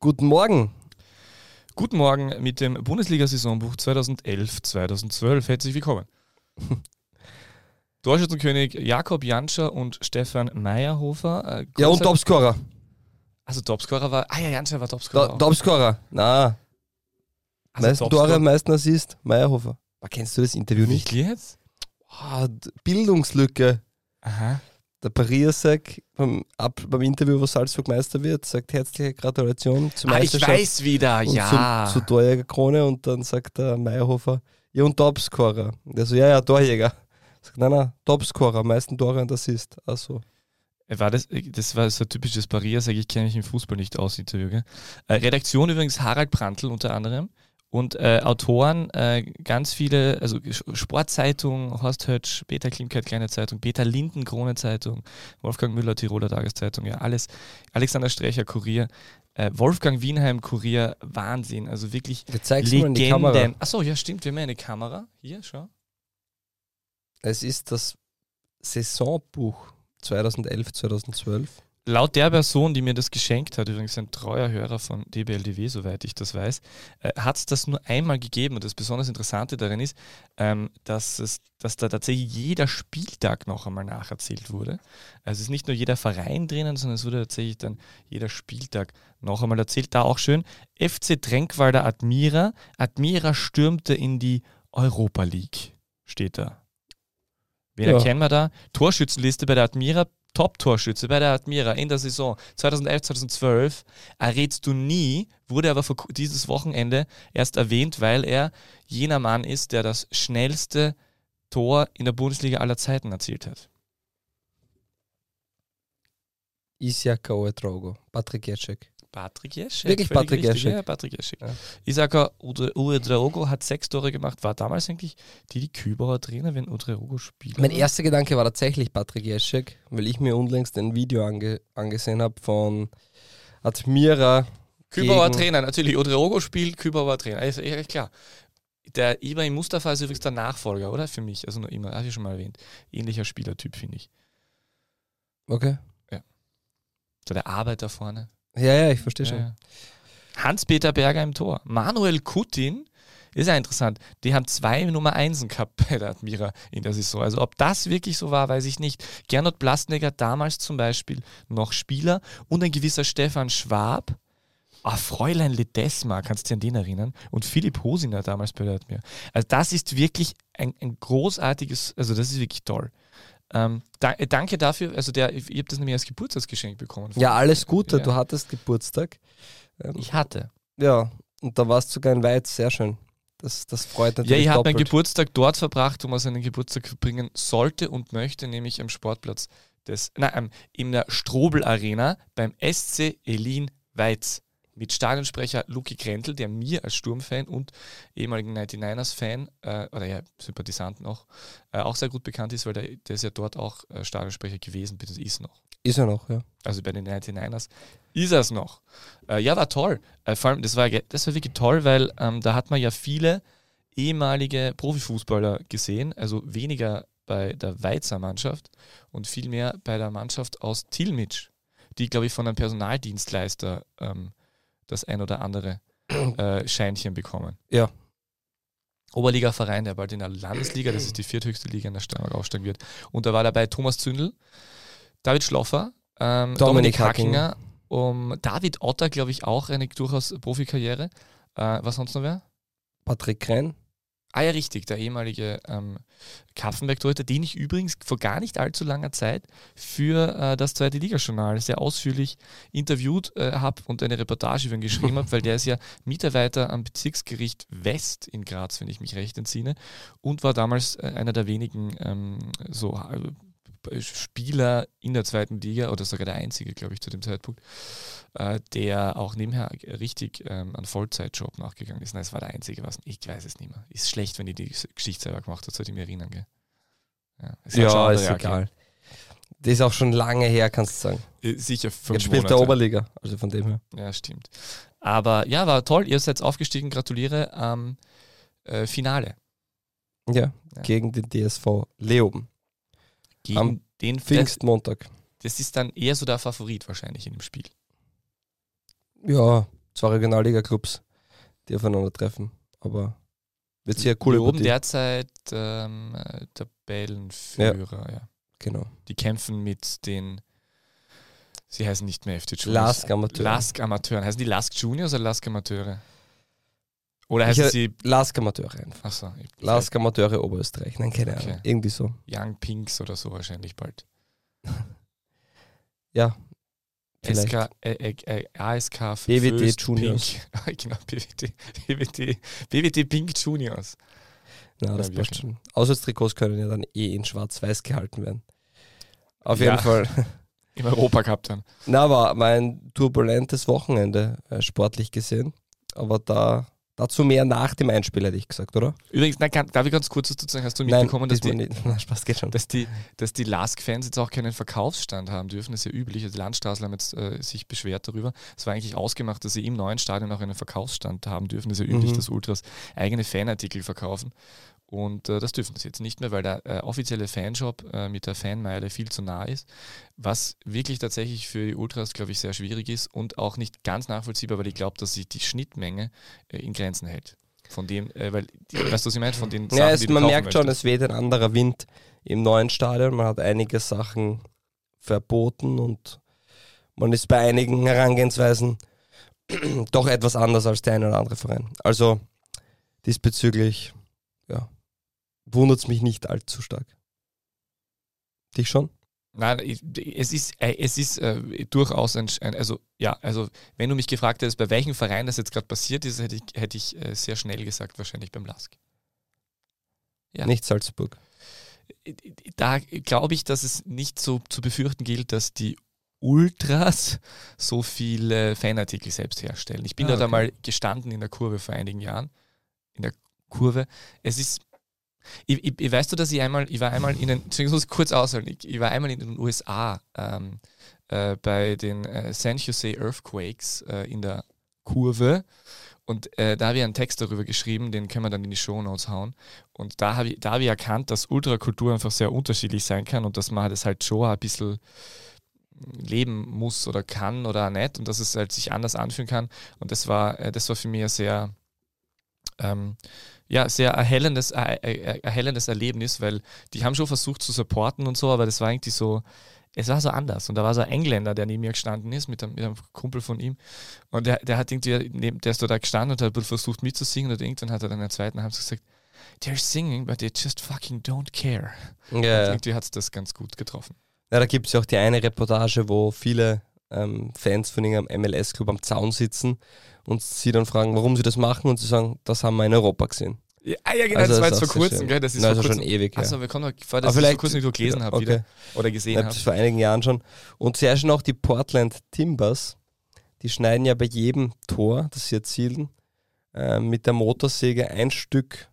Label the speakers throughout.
Speaker 1: Guten Morgen.
Speaker 2: Guten Morgen mit dem Bundesliga-Saisonbuch 2011-2012. Herzlich willkommen. Torschützenkönig Jakob Janscher und Stefan Meyerhofer. Äh,
Speaker 1: Ja, und Topscorer.
Speaker 2: Also Topscorer war. Ah ja, Janscher war Topscorer.
Speaker 1: To-
Speaker 2: auch.
Speaker 1: Topscorer. Na,
Speaker 2: Also
Speaker 1: meisten Tore, meisten Assist, Meyerhofer. Kennst du das Interview nicht?
Speaker 2: Wirklich jetzt?
Speaker 1: D- Bildungslücke.
Speaker 2: Aha.
Speaker 1: Der Pariasek beim, ab, beim Interview, wo Salzburg Meister wird, sagt herzliche Gratulation zur
Speaker 2: Ah, ich
Speaker 1: Meisterschaft
Speaker 2: weiß wieder,
Speaker 1: und
Speaker 2: ja.
Speaker 1: zur, zur Torjägerkrone und dann sagt der Meyerhofer, ja und Topscorer. Der so, ja, ja, Torjäger. Sagt, nein, nein, Topscorer, meisten Tore und Assist. Also,
Speaker 2: War das, das war so ein typisches Parier, sage ich, kenne mich im Fußball nicht aus, Interview. Gell? Äh, Redaktion übrigens Harald Prantl unter anderem. Und äh, Autoren, äh, ganz viele, also Sportzeitung, Horst Hötsch, Peter Klimkeit, Kleine Zeitung, Peter Linden, Krone Zeitung, Wolfgang Müller, Tiroler Tageszeitung, ja, alles. Alexander Strecher, Kurier, äh, Wolfgang Wienheim, Kurier, Wahnsinn. Also wirklich. Legenden. Achso, ja, stimmt, wir haben ja eine Kamera. Hier, schau.
Speaker 1: Es ist das Saisonbuch 2011, 2012.
Speaker 2: Laut der Person, die mir das geschenkt hat, übrigens ein treuer Hörer von DBLDW, soweit ich das weiß, äh, hat es das nur einmal gegeben. Und das besonders Interessante darin ist, ähm, dass, es, dass da tatsächlich jeder Spieltag noch einmal nacherzählt wurde. Also es ist nicht nur jeder Verein drinnen, sondern es wurde tatsächlich dann jeder Spieltag noch einmal erzählt. Da auch schön, FC Tränkwalder Admira. Admira stürmte in die Europa League, steht da. Wen
Speaker 1: Ja.
Speaker 2: erkennen wir da? Torschützenliste bei der Admira, Top-Torschütze bei der Admira in der Saison 2011, 2012. Errätst du nie, wurde aber dieses Wochenende erst erwähnt, weil er jener Mann ist, der das schnellste Tor in der Bundesliga aller Zeiten erzielt hat.
Speaker 1: Isjaka Oetrogo, Patrick Jetschek.
Speaker 2: Patrick Jeschek.
Speaker 1: Wirklich Patrick
Speaker 2: richtig,
Speaker 1: Jeschek.
Speaker 2: Ja, Patrick Jeschek.
Speaker 1: Ja.
Speaker 2: Isaka Uedreogo hat sechs Tore gemacht, war damals eigentlich die, die Kübauer Trainer, wenn Uedreogo spielt.
Speaker 1: Mein erster Gedanke war tatsächlich Patrick Jeschek, weil ich mir unlängst ein Video ange angesehen habe von Admira.
Speaker 2: Kübauer Trainer, natürlich. Odreogo spielt, Kübauer Trainer. Ist ja klar. Der Ibrahim Mustafa ist übrigens der Nachfolger, oder? Für mich. Also noch immer, habe ich schon mal erwähnt. Ähnlicher Spielertyp, finde ich.
Speaker 1: Okay.
Speaker 2: So der Arbeiter vorne.
Speaker 1: Ja, ja, ich verstehe schon.
Speaker 2: ja. Hans-Peter Berger im Tor. Manuel Kutin ist ja interessant. Die haben zwei Nummer Einsen gehabt bei der Admira in der Saison. Also ob das wirklich so war, weiß ich nicht. Gernot Blastneger damals zum Beispiel noch Spieler und ein gewisser Stefan Schwab. Ah, Fräulein Ledesma, kannst du dich an den erinnern? Und Philipp Hosiner damals bei der Admira. Also das ist wirklich ein, ein großartiges, also das ist wirklich toll. Ähm, da, äh, danke dafür, also der, ich habe das nämlich als Geburtstagsgeschenk bekommen.
Speaker 1: Ja, alles Gute,
Speaker 2: Ja.
Speaker 1: du hattest Geburtstag. Ähm,
Speaker 2: Ich hatte.
Speaker 1: ja, und da warst du sogar in Weiz, sehr schön. Das, das freut
Speaker 2: Ja,
Speaker 1: natürlich
Speaker 2: ich habe meinen. Geburtstag dort verbracht, wo man seinen Geburtstag verbringen sollte und möchte, nämlich am Sportplatz des, nein, in der Strobel Arena beim SC Elin Weiz mit Stadionsprecher Luki Krentl, der mir als Sturmfan und ehemaligen 99ers-Fan, äh, oder ja, Sympathisant noch, äh, auch sehr gut bekannt ist, weil der, der ist ja dort auch äh, Stadionsprecher gewesen, bitte ist noch.
Speaker 1: Ist er noch, ja.
Speaker 2: Also bei den 99ers ist er es noch. Äh, ja, war toll. Äh, vor allem, das war, das war wirklich toll, weil ähm, da hat man ja viele ehemalige Profifußballer gesehen, also weniger bei der Weizer Mannschaft und viel mehr bei der Mannschaft aus Tilmitsch, die, glaube ich, von einem Personaldienstleister ähm, das ein oder andere äh, Scheinchen bekommen.
Speaker 1: Ja.
Speaker 2: Oberliga-Verein, der bald in der Landesliga, das ist die vierthöchste Liga in der Steiermark aufsteigen wird. Und da war dabei Thomas Zündel, David Schloffer, ähm,
Speaker 1: Dominik
Speaker 2: Dominik
Speaker 1: Hackinger.
Speaker 2: Hackinger, um David Otter, glaube ich, auch eine durchaus Profikarriere. Äh, was sonst noch wer?
Speaker 1: Patrick Krenn.
Speaker 2: Ah ja, richtig, der ehemalige ähm, Kapfenberg-Torhüter, den ich übrigens vor gar nicht allzu langer Zeit für äh, das zweite Ligajournal sehr ausführlich interviewt äh, habe und eine Reportage über ihn geschrieben habe, weil der ist ja Mitarbeiter am Bezirksgericht West in Graz, wenn ich mich recht entsinne, und war damals äh, einer der wenigen ähm, so äh, Spieler in der zweiten Liga oder sogar der einzige, glaube ich, zu dem Zeitpunkt, äh, der auch nebenher richtig ähm, einen Vollzeitjob nachgegangen ist. Nein, es war der einzige, was ich weiß es nicht mehr. Ist schlecht, wenn ich die Geschichte selber gemacht habe, sollte ich mich erinnern, gell? Ja, schon
Speaker 1: Ja, ist egal. Das ist auch schon lange her, kannst du sagen.
Speaker 2: gegeben. Äh, Sicher fünf
Speaker 1: Jetzt spielt
Speaker 2: Monate.
Speaker 1: der Oberliga, also von dem her.
Speaker 2: Ja, stimmt. Aber ja, war toll. Ihr seid aufgestiegen. Gratuliere am äh, Finale.
Speaker 1: Ja,
Speaker 2: Ja.
Speaker 1: gegen den DSV Leoben.
Speaker 2: Gegen
Speaker 1: Am
Speaker 2: den das,
Speaker 1: Pfingstmontag.
Speaker 2: das ist dann eher so der Favorit wahrscheinlich in dem Spiel.
Speaker 1: Ja, zwei Regionalliga-Clubs, die aufeinandertreffen. Aber wird eine
Speaker 2: Die
Speaker 1: coole
Speaker 2: oben derzeit ähm, äh, Tabellenführer, ja.
Speaker 1: Genau.
Speaker 2: Die kämpfen mit den, sie heißen nicht mehr FT Juniors.
Speaker 1: Lask Amateur.
Speaker 2: Lask Amateuren. Heißen die Lask Juniors oder Lask Amateure? Oder
Speaker 1: Ich, äh,
Speaker 2: sie,
Speaker 1: Lask Amateure einfach.
Speaker 2: achso, ich-
Speaker 1: Lask Amateure Oberösterreich. Nein, keine
Speaker 2: Okay.
Speaker 1: Ahnung. Irgendwie so.
Speaker 2: Young Pinks oder so wahrscheinlich bald.
Speaker 1: Ja. Vielleicht.
Speaker 2: SK, äh, äh, äh, ASK
Speaker 1: BWT Juniors.
Speaker 2: Pink. genau, BWT, BWT, BWT Pink Juniors.
Speaker 1: Na, das passt schon. Auswärtstrikots können ja dann eh in schwarz-weiß gehalten werden. Auf
Speaker 2: Ja.
Speaker 1: jeden Fall.
Speaker 2: Im Europacup dann.
Speaker 1: Na, war mein turbulentes Wochenende äh, sportlich gesehen. Aber da dazu mehr nach dem Einspiel, hätte ich gesagt, oder?
Speaker 2: Übrigens, nein, kann, darf ich ganz kurz dazu sagen, hast du
Speaker 1: Nein,
Speaker 2: mitbekommen, dass
Speaker 1: diesmal
Speaker 2: die.
Speaker 1: Na, Spaß geht schon.
Speaker 2: dass die, dass die Lask-Fans jetzt auch keinen Verkaufsstand haben dürfen. Das ist ja üblich. Also die Landstraßler haben jetzt äh, sich beschwert darüber. Es war eigentlich ausgemacht, dass sie im neuen Stadion auch einen Verkaufsstand haben dürfen. Das ist ja üblich,
Speaker 1: Mhm.
Speaker 2: dass Ultras eigene Fanartikel verkaufen. Und äh, das dürfen sie jetzt nicht mehr, weil der äh, offizielle Fanshop äh, mit der Fanmeile viel zu nah ist. Was wirklich tatsächlich für die Ultras, glaube ich, sehr schwierig ist und auch nicht ganz nachvollziehbar, weil ich glaube, dass sich die Schnittmenge äh, in Grenzen hält. Von dem, äh, weil, die, weißt du, was ich meine? Von den
Speaker 1: Ja,
Speaker 2: Sachen,
Speaker 1: es,
Speaker 2: die du
Speaker 1: man merkt schon,
Speaker 2: möchtest.
Speaker 1: es weht ein anderer Wind im neuen Stadion. Man hat einige Sachen verboten und man ist bei einigen Herangehensweisen doch etwas anders als der eine oder andere Verein. Also diesbezüglich, ja, wundert es mich nicht allzu stark. Dich schon?
Speaker 2: Nein, es ist, äh, es ist äh, durchaus ein, ein, also ja, also wenn du mich gefragt hättest, bei welchem Verein das jetzt gerade passiert ist, hätte ich, hätte ich äh, sehr schnell gesagt, wahrscheinlich beim Lask. Ja.
Speaker 1: Nicht Salzburg.
Speaker 2: Da glaube ich, dass es nicht so zu befürchten gilt, dass die Ultras so viele Fanartikel selbst herstellen. Ich bin
Speaker 1: Ah,
Speaker 2: dort
Speaker 1: okay.
Speaker 2: einmal gestanden in der Kurve vor einigen Jahren. In der Kurve. Es ist. Ich, ich, ich weißt du, dass ich einmal, ich war einmal in den, ich kurz ausholen, ich, ich war einmal in den USA ähm, äh, bei den äh, San Jose Earthquakes äh, in der Kurve und äh, da habe ich einen Text darüber geschrieben, den können wir dann in die Show Notes hauen. Und da habe ich, da habe ich erkannt, dass Ultrakultur einfach sehr unterschiedlich sein kann und dass man das halt schon ein bisschen leben muss oder kann oder nicht und dass es halt sich anders anfühlen kann. Und das war, äh, das war für mich sehr, ähm, ja, sehr erhellendes, äh, erhellendes Erlebnis, weil die haben schon versucht zu supporten und so, aber das war irgendwie so, es war so anders. Und da war so ein Engländer, der neben mir gestanden ist, mit einem, mit einem Kumpel von ihm. Und der, der hat irgendwie, neben, der ist da gestanden und hat versucht mitzusingen und irgendwann hat er dann in der zweiten Halbzeit gesagt, they're singing, but they just fucking don't care.
Speaker 1: Ja,
Speaker 2: Und irgendwie hat es das ganz gut getroffen.
Speaker 1: Ja, da gibt es ja auch die eine Reportage, wo viele ähm, Fans von irgendeinem MLS-Club am Zaun sitzen und sie dann fragen, warum sie das machen und sie sagen, das haben wir in Europa gesehen.
Speaker 2: Ja, ah, ja genau,
Speaker 1: Also
Speaker 2: das war jetzt vor kurzem, gell? Das ist
Speaker 1: Na,
Speaker 2: vor
Speaker 1: schon ewig.
Speaker 2: Achso, wir kommen noch, vor,
Speaker 1: Aber
Speaker 2: dass ich vor kurzem nicht gelesen habe
Speaker 1: okay.
Speaker 2: oder gesehen
Speaker 1: habe vor einigen Jahren schon. Und sehr schön auch die Portland Timbers, die schneiden ja bei jedem Tor, das sie erzielen, äh, mit der Motorsäge ein Stück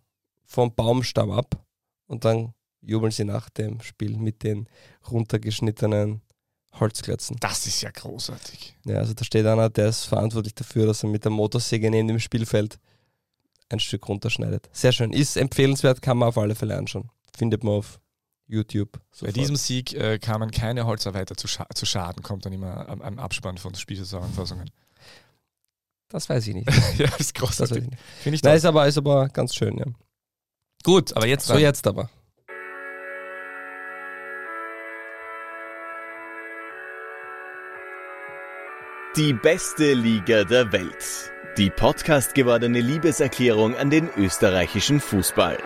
Speaker 1: vom Baumstamm ab und dann jubeln sie nach dem Spiel mit den runtergeschnittenen Holzklötzen.
Speaker 2: Das ist ja großartig.
Speaker 1: Ja, also da steht einer, der ist verantwortlich dafür, dass er mit der Motorsäge neben dem Spielfeld ein Stück runterschneidet. Sehr schön. Ist empfehlenswert, kann man auf alle Fälle anschauen. Findet man auf YouTube.
Speaker 2: Bei
Speaker 1: sofort.
Speaker 2: diesem Sieg äh, kamen keine Holzarbeiter zu, scha zu Schaden, kommt dann immer am, am Abspann von Spielzusammenfassungen.
Speaker 1: Das weiß ich nicht.
Speaker 2: ja, das ist großartig.
Speaker 1: ich.
Speaker 2: Finde ich
Speaker 1: Nein,
Speaker 2: toll.
Speaker 1: ist aber, ist aber ganz schön, ja.
Speaker 2: Gut, aber jetzt
Speaker 1: So,
Speaker 2: dann.
Speaker 1: jetzt aber.
Speaker 3: Die beste Liga der Welt. Die Podcast gewordene Liebeserklärung an den österreichischen Fußball.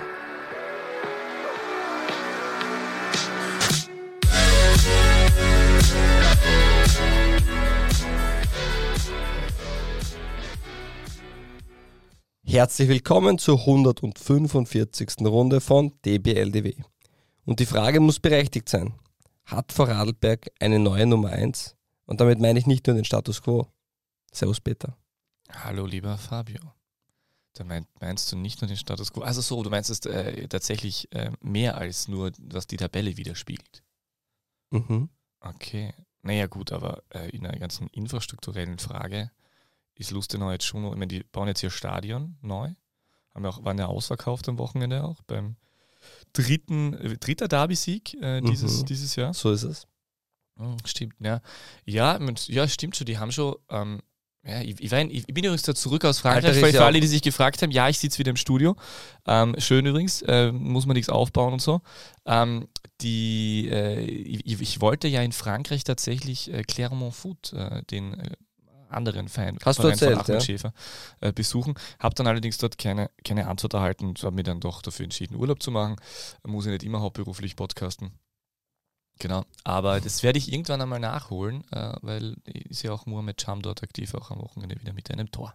Speaker 1: Herzlich willkommen zur 145. Runde von DBLDW. Und die Frage muss berechtigt sein. Hat Vorarlberg eine neue Nummer 1? Und damit meine ich nicht nur den Status Quo. Servus Peter.
Speaker 2: Hallo, lieber Fabio. Da mein, meinst du nicht nur den Status quo? Also so, du meinst es äh, tatsächlich äh, mehr als nur, was die Tabelle widerspiegelt.
Speaker 1: Mhm.
Speaker 2: Okay. Naja, gut, aber äh, in einer ganzen infrastrukturellen Frage ist Lustenau jetzt schon, ich meine, die bauen jetzt ihr Stadion neu, haben ja auch, waren ja ausverkauft am Wochenende auch beim dritten, äh, dritter Derby-Sieg äh, dieses,
Speaker 1: Mhm.
Speaker 2: dieses Jahr.
Speaker 1: So ist es.
Speaker 2: Hm, Stimmt, ja. Ja, ja, stimmt schon. Die haben schon, ähm, Ja, ich, ich, war in, ich bin übrigens da zurück aus Frankreich,
Speaker 1: Alter,
Speaker 2: weil für alle, die sich gefragt haben, ja, ich sitze wieder im Studio. Ähm, schön übrigens, äh, muss man nichts aufbauen und so. Ähm, die, äh, ich, ich wollte ja in Frankreich tatsächlich äh, Clermont Foot, äh, den äh, anderen Verein,
Speaker 1: Hast du
Speaker 2: Verein von
Speaker 1: erzählt,
Speaker 2: Ahmed
Speaker 1: ja?
Speaker 2: Schäfer, äh, besuchen. Habe dann allerdings dort keine, keine Antwort erhalten und habe mich dann doch dafür entschieden, Urlaub zu machen. Muss ich nicht immer hauptberuflich podcasten. Genau, aber das werde ich irgendwann einmal nachholen, äh, weil ist ja auch Mohamed Cham dort aktiv, auch am Wochenende wieder mit einem Tor.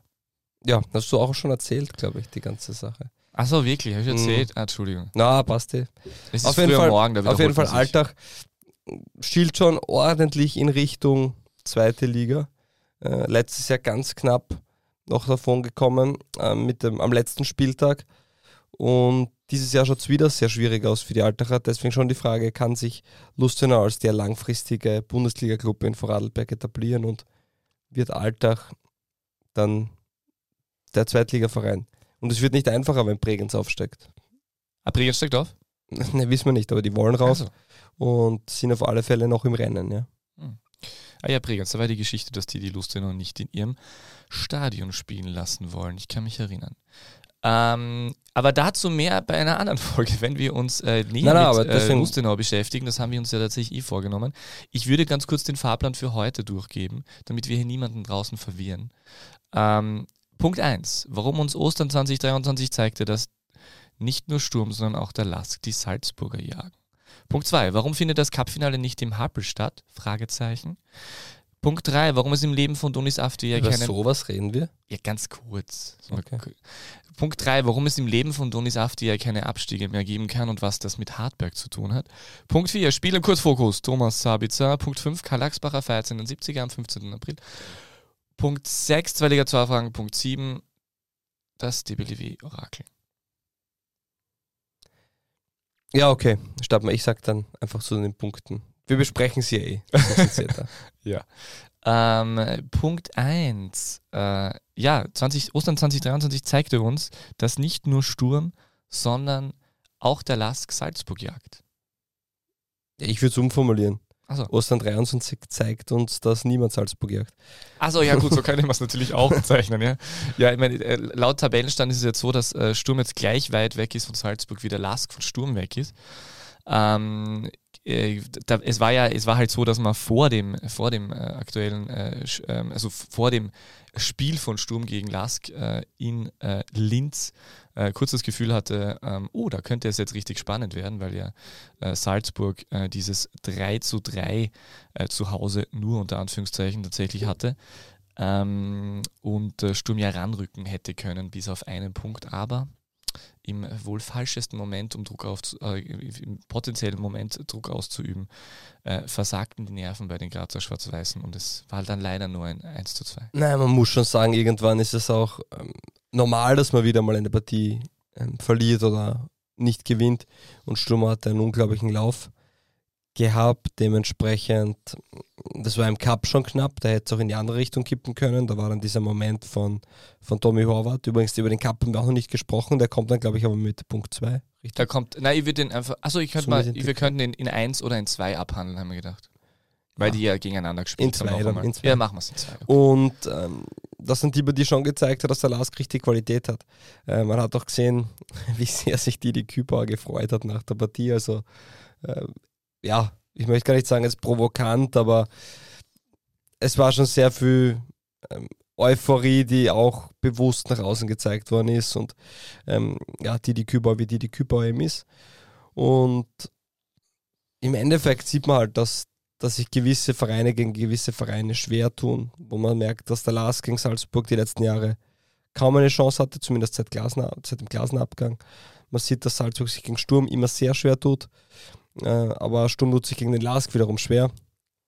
Speaker 1: Ja, hast du auch schon erzählt, glaube ich, die ganze Sache.
Speaker 2: Achso, wirklich, habe ich
Speaker 1: Mhm.
Speaker 2: erzählt? Ah, Entschuldigung.
Speaker 1: Na, passt eh.
Speaker 2: Es ist
Speaker 1: Auf jeden Fall-
Speaker 2: morgen,
Speaker 1: Auf jeden Fall. Alltag schielt schon ordentlich in Richtung zweite Liga. Äh, letztes Jahr ganz knapp noch davon gekommen äh, mit dem, am letzten Spieltag. Und dieses Jahr schaut es wieder sehr schwierig aus für die Altacher. Deswegen schon die Frage, kann sich Lustenau als der langfristige Bundesliga-Club in Vorarlberg etablieren und wird Altach dann der Zweitligaverein? Und es wird nicht einfacher, wenn Bregenz aufsteigt.
Speaker 2: Ah, Bregenz steigt auf?
Speaker 1: Ne, wissen wir nicht, aber die wollen raus
Speaker 2: Also.
Speaker 1: und sind auf alle Fälle noch im Rennen, ja.
Speaker 2: Ah ja, Bregenz, da war die Geschichte, dass die die Lustenau nicht in ihrem Stadion spielen lassen wollen. Ich kann mich erinnern. Ähm, aber dazu mehr bei einer anderen Folge, wenn wir uns äh, näher
Speaker 1: Nein, nein,
Speaker 2: mit äh,
Speaker 1: deswegen-
Speaker 2: Lustenau beschäftigen. Das haben wir uns ja tatsächlich eh vorgenommen. Ich würde ganz kurz den Fahrplan für heute durchgeben, damit wir hier niemanden draußen verwirren. Ähm, Punkt 1. Warum uns Ostern 2023 zeigte, dass nicht nur Sturm, sondern auch der Lask die Salzburger jagen. Punkt 2. Warum findet das Cupfinale nicht im Happel statt? Fragezeichen. Punkt 3. Warum es im Leben von Donis Afti ja
Speaker 1: Über
Speaker 2: keinen
Speaker 1: sowas reden wir.
Speaker 2: ja, ganz kurz. So
Speaker 1: Okay.
Speaker 2: Punkt 3, warum es im Leben von Donis Afti ja keine Abstiege mehr geben kann und was das mit Hartberg zu tun hat. Punkt 4, Spiel im Kurzfokus, Thomas Sabitzer. Punkt 5, Karl Axbacher feiert seinen 70er am 15. April. Punkt 6, zwei Liga 2 Fragen. Punkt 7, das DBLW-Orakel.
Speaker 1: Ja, okay. Starten wir. Ich sag dann einfach zu den Punkten. Wir besprechen sie ja eh. komplizierter.
Speaker 2: Ähm, Punkt 1. Äh, ja, 20, Ostern 2023 zeigte uns, dass nicht nur Sturm, sondern auch der Lask Salzburg jagt.
Speaker 1: ja, ich würde es umformulieren.
Speaker 2: Also,
Speaker 1: Ostern 23 zeigt uns, dass niemand Salzburg jagt.
Speaker 2: Also ja gut, so kann ich es natürlich auch bezeichnen. Ja, ja ich meine, äh, laut Tabellenstand ist es jetzt so, dass äh, Sturm jetzt gleich weit weg ist von Salzburg, wie der Lask von Sturm weg ist. Ähm, äh, da, es war ja, es war halt so, dass man vor dem, vor dem äh, aktuellen, äh, ähm, also vor dem Spiel von Sturm gegen Lask äh, in äh, Linz kurz das Gefühl hatte, ähm, oh, da könnte es jetzt richtig spannend werden, weil ja Salzburg dieses 3 zu 3 äh, zu Hause nur unter Anführungszeichen tatsächlich hatte ähm, und Sturm ja ranrücken hätte können bis auf einen Punkt, aber im wohl falschesten Moment, um Druck auf, äh, im potenziellen Moment Druck auszuüben, äh, versagten die Nerven bei den Grazer Schwarz-Weißen und es war dann leider nur ein 1 zu 2.
Speaker 1: Nein, man muss schon sagen, irgendwann ist es auch ähm, normal, dass man wieder mal eine Partie ähm, verliert oder nicht gewinnt. Und Sturm hatte einen unglaublichen Lauf gehabt. Dementsprechend, das war im Cup schon knapp, da hätte es auch in die andere Richtung kippen können. Da war dann dieser Moment von, von Tommy Horvath. Übrigens, über den Cup haben wir auch noch nicht gesprochen. Der kommt dann, glaube ich, aber mit Punkt 2. Richtig?
Speaker 2: Da kommt, nein, ich würde den einfach, achso, ich könnte
Speaker 1: So
Speaker 2: mal, wir könnten den in 1 oder in 2 abhandeln, haben wir gedacht. Weil
Speaker 1: Ah.
Speaker 2: die ja gegeneinander gespielt
Speaker 1: In zwei
Speaker 2: haben.
Speaker 1: dann, in zwei.
Speaker 2: Ja, machen wir es in 2.
Speaker 1: Und ähm, das sind die, die schon gezeigt hat, dass der Lask richtig Qualität hat. Äh, man hat auch gesehen, wie sehr sich Didi Kübauer gefreut hat nach der Partie. Also, äh, ja, ich möchte gar nicht sagen, es ist provokant, aber es war schon sehr viel ähm, Euphorie, die auch bewusst nach außen gezeigt worden ist. Und ähm, ja, Didi Kübauer, wie Didi Kübauer eben ist. Und im Endeffekt sieht man halt, dass dass sich gewisse Vereine gegen gewisse Vereine schwer tun, wo man merkt, dass der Lars gegen Salzburg die letzten Jahre kaum eine Chance hatte, zumindest seit, Glasner, seit dem Klassenabgang. Man sieht, dass Salzburg sich gegen Sturm immer sehr schwer tut, äh, aber Sturm tut sich gegen den Lask wiederum schwer.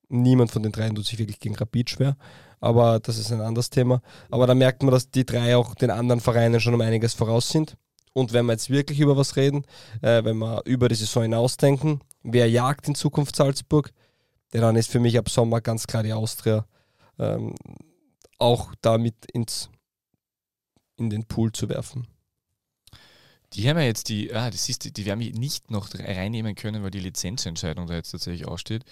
Speaker 1: Niemand von den dreien tut sich wirklich gegen Rapid schwer, aber das ist ein anderes Thema. Aber da merkt man, dass die drei auch den anderen Vereinen schon um einiges voraus sind. Und wenn wir jetzt wirklich über was reden, äh, wenn wir über die Saison hinausdenken, wer jagt in Zukunft Salzburg, ja, dann ist für mich ab Sommer ganz klar die Austria ähm, auch damit ins, in den Pool zu werfen.
Speaker 2: Die haben ja jetzt die, ah, das ist, die, werden mich nicht noch reinnehmen können, weil die Lizenzentscheidung da jetzt tatsächlich aussteht.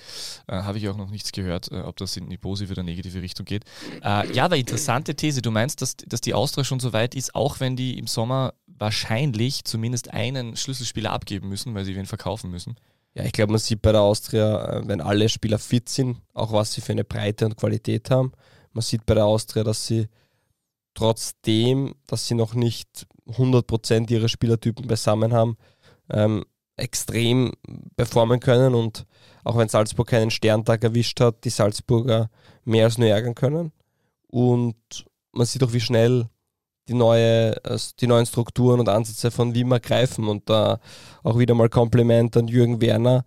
Speaker 2: Äh, Habe ich auch noch nichts gehört, äh, ob das in die positive oder negative Richtung geht. Äh, ja, aber interessante These. Du meinst, dass, dass die Austria schon so weit ist, auch wenn die im Sommer wahrscheinlich zumindest einen Schlüsselspieler abgeben müssen, weil sie wen verkaufen müssen.
Speaker 1: Ja, ich glaube, man sieht bei der Austria, äh, wenn alle Spieler fit sind, auch was sie für eine Breite und Qualität haben. Man sieht bei der Austria, dass sie trotzdem, dass sie noch nicht 100% ihrer Spielertypen beisammen haben, ähm, extrem performen können und auch wenn Salzburg keinen Sterntag erwischt hat, die Salzburger mehr als nur ärgern können. Und man sieht auch, wie schnell die, neue, die neuen Strukturen und Ansätze von Wimmer greifen und da auch wieder mal Kompliment an Jürgen Werner,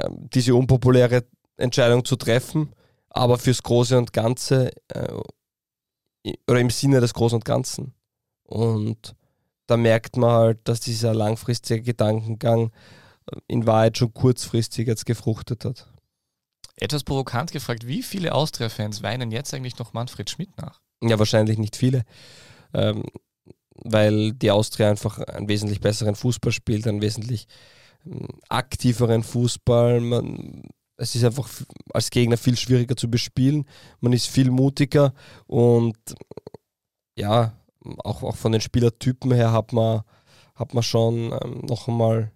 Speaker 1: ähm, diese unpopuläre Entscheidung zu treffen, aber fürs Große und Ganze äh, oder im Sinne des Großen und Ganzen. Und da merkt man halt, dass dieser langfristige Gedankengang in Wahrheit schon kurzfristig jetzt gefruchtet hat.
Speaker 2: Etwas provokant gefragt, wie viele Austria-Fans weinen jetzt eigentlich noch Manfred Schmidt nach?
Speaker 1: Ja, wahrscheinlich nicht viele, ähm, weil die Austria einfach einen wesentlich besseren Fußball spielt, einen wesentlich ähm, aktiveren Fußball. Man, es ist einfach als Gegner viel schwieriger zu bespielen. Man ist viel mutiger und ja, auch, auch von den Spielertypen her hat man, hat man schon ähm, noch einmal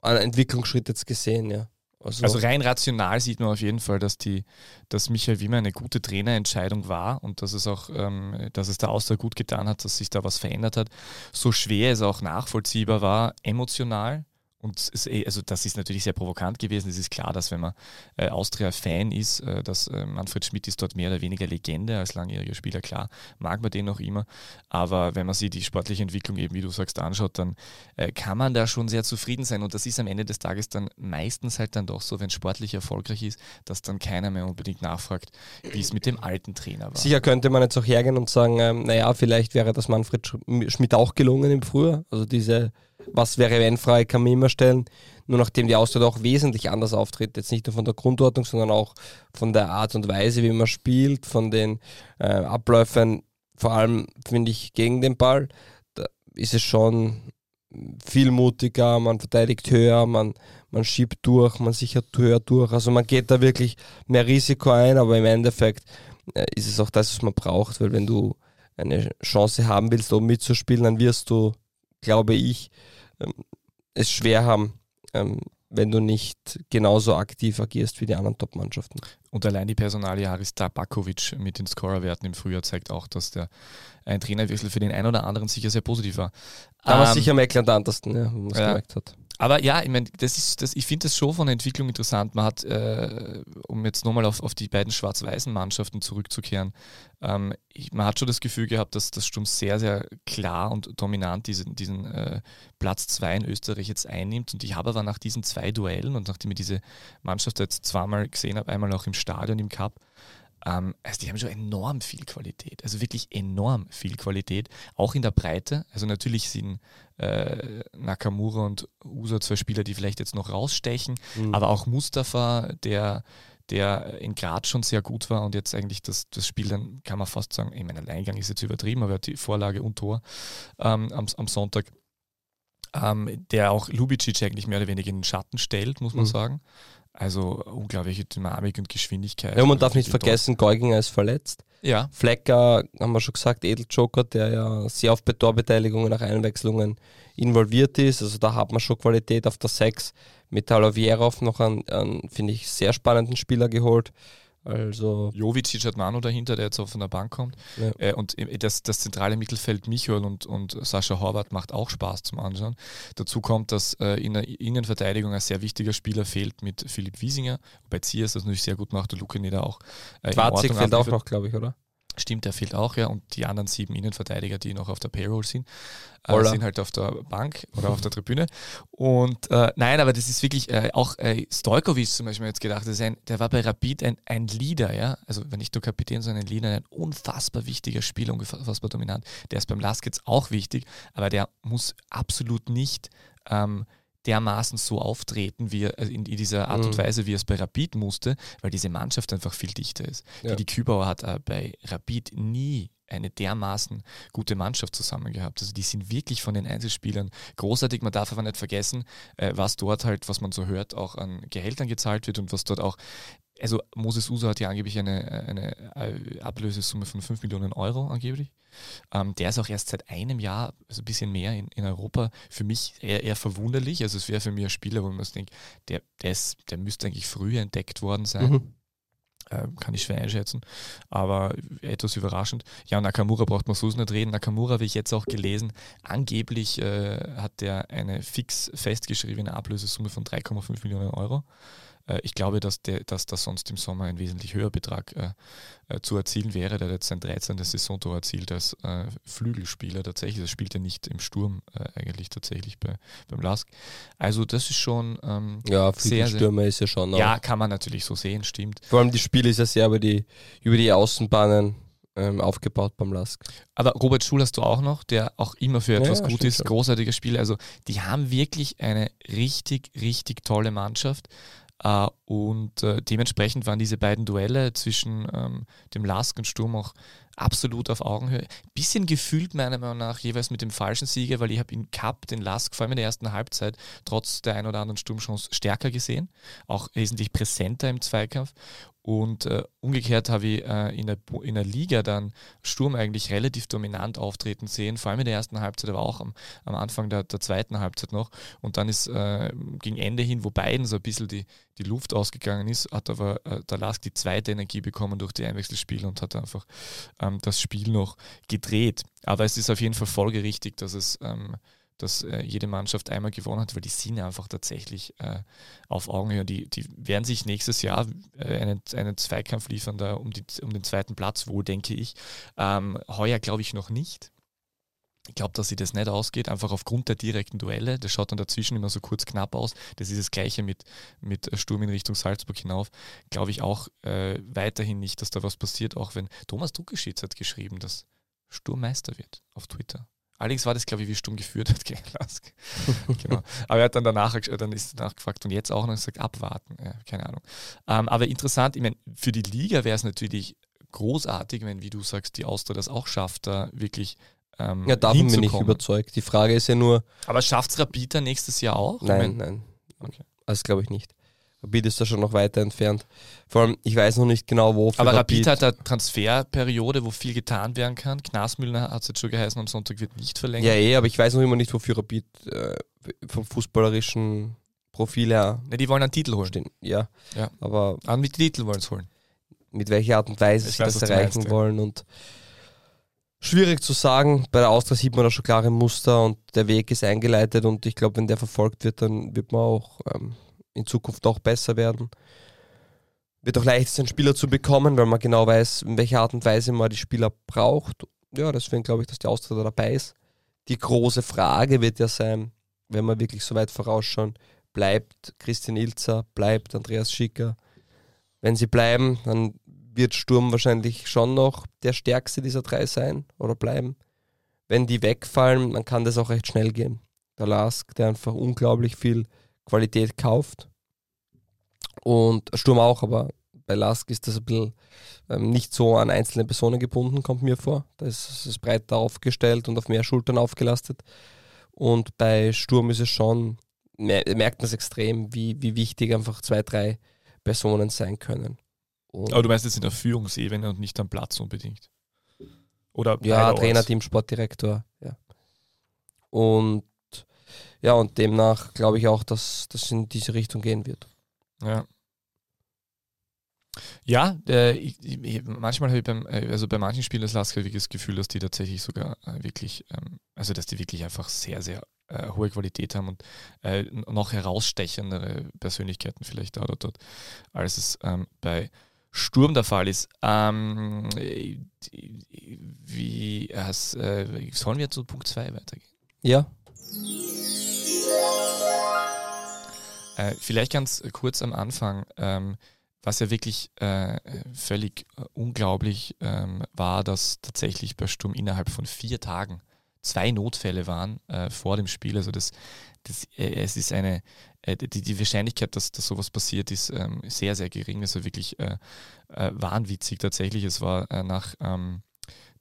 Speaker 1: einen Entwicklungsschritt jetzt gesehen, ja.
Speaker 2: Also, also, rein rational sieht man auf jeden Fall, dass die, dass Michael Wimmer eine gute Trainerentscheidung war und dass es auch, ähm, dass es der Austria gut getan hat, dass sich da was verändert hat. So schwer es auch nachvollziehbar war, emotional, und es, eh, also das ist natürlich sehr provokant gewesen. Es ist klar, dass wenn man äh, Austria-Fan ist, äh, dass äh, Manfred Schmidt ist dort mehr oder weniger Legende als langjähriger Spieler. Klar, mag man den noch immer. Aber wenn man sich die sportliche Entwicklung eben, wie du sagst, anschaut, dann äh, kann man da schon sehr zufrieden sein. Und das ist am Ende des Tages dann meistens halt dann doch so, wenn sportlich erfolgreich ist, dass dann keiner mehr unbedingt nachfragt, wie es mit dem alten Trainer war.
Speaker 1: Sicher könnte man jetzt auch hergehen und sagen, ähm, naja, vielleicht wäre das Manfred Schmidt auch gelungen im Frühjahr. Also diese was wäre wenn frei, kann man immer stellen. Nur nachdem die Austria auch wesentlich anders auftritt, jetzt nicht nur von der Grundordnung, sondern auch von der Art und Weise, wie man spielt, von den äh, Abläufen, vor allem finde ich gegen den Ball, da ist es schon viel mutiger, man verteidigt höher, man, man schiebt durch, man sichert höher durch. Also man geht da wirklich mehr Risiko ein, aber im Endeffekt äh, ist es auch das, was man braucht, weil wenn du eine Chance haben willst, um mitzuspielen, dann wirst du, glaube ich, ähm, es schwer haben, ähm, wenn du nicht genauso aktiv agierst wie die anderen Top-Mannschaften.
Speaker 2: Und allein die Personalie Haris Tabakovic mit den Scorerwerten im Frühjahr zeigt auch, dass der ein Trainerwechsel für den einen oder anderen sicher sehr positiv war.
Speaker 1: Da war ähm, sicher am eklatantesten, ja, wo man es ja, gemerkt hat.
Speaker 2: Aber ja, ich meine, das ist, das, ich finde das schon von der Entwicklung interessant. Man hat, äh, um jetzt nochmal auf, auf die beiden schwarz-weißen Mannschaften zurückzukehren, ähm, ich, man hat schon das Gefühl gehabt, dass das Sturm sehr, sehr klar und dominant diesen, diesen äh, Platz 2 in Österreich jetzt einnimmt. Und ich habe aber nach diesen zwei Duellen und nachdem ich diese Mannschaft jetzt zweimal gesehen habe, einmal auch im Stadion im Cup, ähm, also die haben schon enorm viel Qualität, also wirklich enorm viel Qualität, auch in der Breite. Also natürlich sind äh, Nakamura und Usa zwei Spieler, die vielleicht jetzt noch rausstechen, mhm. aber auch Mustafa, der der in Graz schon sehr gut war und jetzt eigentlich das, das Spiel dann, kann man fast sagen, ich meine, Alleingang ist jetzt übertrieben, aber die Vorlage und Tor ähm, am, am Sonntag, ähm, der auch Lubicic eigentlich mehr oder weniger in den Schatten stellt, muss man mhm. sagen. Also unglaubliche Dynamik und Geschwindigkeit.
Speaker 1: Ja, man darf nicht vergessen, Geuginger ist verletzt.
Speaker 2: Ja.
Speaker 1: Flecker, haben wir schon gesagt, Edeljoker, der ja sehr auf Torbeteiligungen nach Einwechslungen involviert ist. Also da hat man schon Qualität auf der 6 mit Talovierov noch einen, einen finde ich, sehr spannenden Spieler geholt. Also
Speaker 2: Jovic hat Manu dahinter, der jetzt auch von der Bank kommt. Ja. Äh, und das, das zentrale Mittelfeld Michael und, und Sascha Horvath macht auch Spaß zum Anschauen. Dazu kommt, dass äh, in der Innenverteidigung ein sehr wichtiger Spieler fehlt mit Philipp Wiesinger, wobei Ziers das natürlich sehr gut macht und Luke Nieder auch.
Speaker 1: Äh, Quarzig fehlt auch noch, glaube ich, oder?
Speaker 2: Stimmt, der fehlt auch, ja. Und die anderen sieben Innenverteidiger, die noch auf der Payroll sind, äh, sind halt auf der Bank oder auf der Tribüne. Und äh, nein, aber das ist wirklich äh, auch äh, Stojkovic zum Beispiel jetzt gedacht, ein, der war bei Rapid ein, ein Leader, ja. Also wenn nicht nur Kapitän, sondern ein Leader, ein unfassbar wichtiger Spieler, unfassbar dominant. Der ist beim Laskets auch wichtig, aber der muss absolut nicht ähm, dermaßen so auftreten, wie er, äh, in, dieser Art mhm. und Weise, wie er es bei Rapid musste, weil diese Mannschaft einfach viel dichter ist. Ja. Die, die Kübauer hat äh, bei Rapid nie eine dermaßen gute Mannschaft zusammen gehabt. Also die sind wirklich von den Einzelspielern großartig. Man darf aber nicht vergessen, äh, was dort halt, was man so hört, auch an Gehältern gezahlt wird und was dort auch also Moses Uso hat ja angeblich eine, eine äh, Ablösesumme von 5 Millionen Euro angeblich. Ähm, der ist auch erst seit einem Jahr, also ein bisschen mehr in, in Europa, für mich eher, eher verwunderlich. Also es wäre für mich ein Spieler, wo man sich denkt, der, der, ist, der müsste eigentlich früher entdeckt worden sein. Mhm. Äh, kann ich schwer einschätzen, aber etwas überraschend. Ja, Nakamura braucht man so nicht reden. Nakamura habe ich jetzt auch gelesen. Angeblich äh, hat der eine fix festgeschriebene Ablösesumme von 3,5 Millionen Euro. Äh, ich glaube, dass, der, dass da sonst im Sommer ein wesentlich höherer Betrag äh, äh zu erzielen wäre. Der hat jetzt sein 13. Saisontor erzielt als Flügelspieler tatsächlich. Das spielt er nicht im Sturm eigentlich tatsächlich bei, beim Lask. Also das ist schon ähm,
Speaker 1: Ja, Flügelstürmer ist ja schon.
Speaker 2: Ja, kann man natürlich so sehen, stimmt.
Speaker 1: Vor allem die Spiele ist ja sehr über die, über die Außenbahnen ähm, aufgebaut beim Lask.
Speaker 2: Aber Robert Schul hast du auch noch, der auch immer für etwas ja, gut ist. Schon. Großartiger Spieler. Also die haben wirklich eine richtig, richtig tolle Mannschaft. Uh, und uh, dementsprechend waren diese beiden Duelle zwischen ähm, dem Sturm auch absolut auf Augenhöhe. Bisschen gefühlt meiner Meinung nach jeweils mit dem falschen Sieger, weil ich habe in Cup den Lask vor allem in der ersten Halbzeit trotz der ein oder anderen Sturmchance stärker gesehen, auch wesentlich präsenter im Zweikampf und äh, umgekehrt habe ich äh, in, der, in der Liga dann Sturm eigentlich relativ dominant auftreten sehen, vor allem in der ersten Halbzeit, aber auch am, am Anfang der, der zweiten Halbzeit noch. Und dann ist äh, gegen Ende hin, wo beiden so ein bisschen die, die Luft ausgegangen ist, hat aber äh, der Lask die zweite Energie bekommen durch die Einwechselspiele und hat einfach ähm, das Spiel noch gedreht. Aber es ist auf jeden Fall folgerichtig, dass es ähm, dass äh, jede Mannschaft einmal gewonnen hat, weil die sind einfach tatsächlich äh, auf Augenhöhe. Die, die werden sich nächstes Jahr äh, einen, einen Zweikampf liefern, da um, die, um den zweiten Platz, wohl denke ich. Ähm, heuer glaube ich noch nicht. Ich glaube, dass sie das nicht ausgeht, einfach aufgrund der direkten Duelle. Das schaut dann dazwischen immer so kurz knapp aus. Das ist das Gleiche mit, mit Sturm in Richtung Salzburg hinauf. Glaube ich auch äh, weiterhin nicht, dass da was passiert, auch wenn Thomas Druckeschitz hat geschrieben, dass Sturm Meister wird auf Twitter. Allerdings war das, glaube ich, wie Stumm geführt hat gegen Lask. genau. Aber er hat dann danach, dann ist danach gefragt und jetzt auch noch gesagt, abwarten. Ja, keine Ahnung. Ähm, aber interessant, ich meine, für die Liga wäre es natürlich großartig, wenn, wie du sagst, die Austria das auch schafft, da wirklich. Ähm,
Speaker 1: ja, davon bin ich überzeugt. Die Frage ist ja nur.
Speaker 2: Aber schafft es Rapid nächstes Jahr auch?
Speaker 1: Nein, ich mein, nein. Okay. Also glaube ich nicht. Rapid ist da schon noch weiter entfernt. Vor allem, ich weiß noch nicht genau, wo.
Speaker 2: Aber Rapid, Rapid hat eine Transferperiode, wo viel getan werden kann. Knasmüller hat es jetzt schon geheißen, am Sonntag wird nicht verlängert.
Speaker 1: Ja, eh, aber ich weiß noch immer nicht, wofür Rapid äh, vom fußballerischen Profil her.
Speaker 2: Ja, die wollen einen Titel holen. Stehen.
Speaker 1: Ja,
Speaker 2: ja.
Speaker 1: aber.
Speaker 2: An mit Titel wollen sie holen.
Speaker 1: Mit welcher Art und Weise sie das erreichen meinst, wollen ja. und. Schwierig zu sagen. Bei der Austria sieht man da schon klare Muster und der Weg ist eingeleitet und ich glaube, wenn der verfolgt wird, dann wird man auch ähm, in Zukunft auch besser werden. Wird auch leicht, einen Spieler zu bekommen, weil man genau weiß, in welcher Art und Weise man die Spieler braucht. Ja, deswegen glaube ich, dass der Austria dabei ist. Die große Frage wird ja sein, wenn wir wirklich so weit vorausschauen, bleibt Christian Ilzer, bleibt Andreas Schicker. Wenn sie bleiben, dann wird Sturm wahrscheinlich schon noch der stärkste dieser drei sein oder bleiben. Wenn die wegfallen, dann kann das auch recht schnell gehen. Der Lask, der einfach unglaublich viel Qualität kauft. Und Sturm auch, aber bei Lask ist das ein bisschen ähm, nicht so an einzelne Personen gebunden, kommt mir vor. Da ist es breiter aufgestellt und auf mehr Schultern aufgelastet. Und bei Sturm ist es schon, merkt man es extrem, wie, wie wichtig einfach zwei, drei Personen sein können.
Speaker 2: Und aber du meinst jetzt in der Führungsebene und nicht am Platz unbedingt?
Speaker 1: Oder ja, Trainer, Team, Sportdirektor, ja. Und ja, und demnach glaube ich auch, dass das in diese Richtung gehen wird.
Speaker 2: Ja. Ja, äh, ich, ich, manchmal habe ich beim, äh, also bei manchen Spielen das das Gefühl, dass die tatsächlich sogar äh, wirklich, ähm, also dass die wirklich einfach sehr, sehr äh, hohe Qualität haben und äh, noch herausstechendere Persönlichkeiten vielleicht da oder dort, als es ähm, bei Sturm der Fall ist. Ähm, äh, wie sollen wir zu Punkt 2 weitergehen?
Speaker 1: Ja.
Speaker 2: Äh, vielleicht ganz kurz am Anfang, ähm, was ja wirklich äh, völlig äh, unglaublich ähm, war, dass tatsächlich bei Sturm innerhalb von vier Tagen zwei Notfälle waren äh, vor dem Spiel. Also das, das äh, es ist eine, äh, die, die Wahrscheinlichkeit, dass, dass sowas passiert, ist ähm, sehr, sehr gering. Also wirklich wahnwitzig tatsächlich. Es war nach ähm,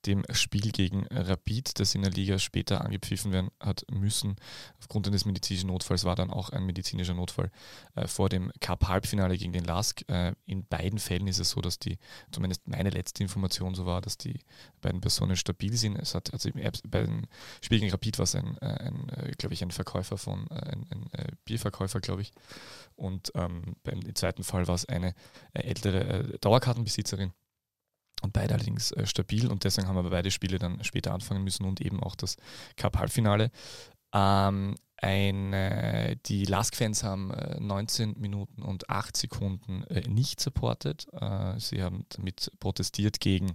Speaker 2: dem Spiel gegen Rapid, das in der Liga später angepfiffen werden hat müssen. Aufgrund eines medizinischen Notfalls war dann auch ein medizinischer Notfall äh, vor dem Cup-Halbfinale gegen den Lask. Äh, in beiden Fällen ist es so, dass die, zumindest meine letzte Information so war, dass die beiden Personen stabil sind. Es hat, also beim Spiel gegen Rapid war es ein, äh, ein äh, glaube ich, ein Verkäufer von, äh, ein, ein äh, Bierverkäufer, glaube ich. Und ähm, beim zweiten Fall war es eine ältere Dauerkartenbesitzerin und beide allerdings äh, stabil und deswegen haben wir beide Spiele dann später anfangen müssen und eben auch das Cup-Halbfinale. Ähm, eine, die Lask-Fans haben äh, 19 Minuten und 8 Sekunden äh, nicht supportet. Äh, sie haben damit protestiert gegen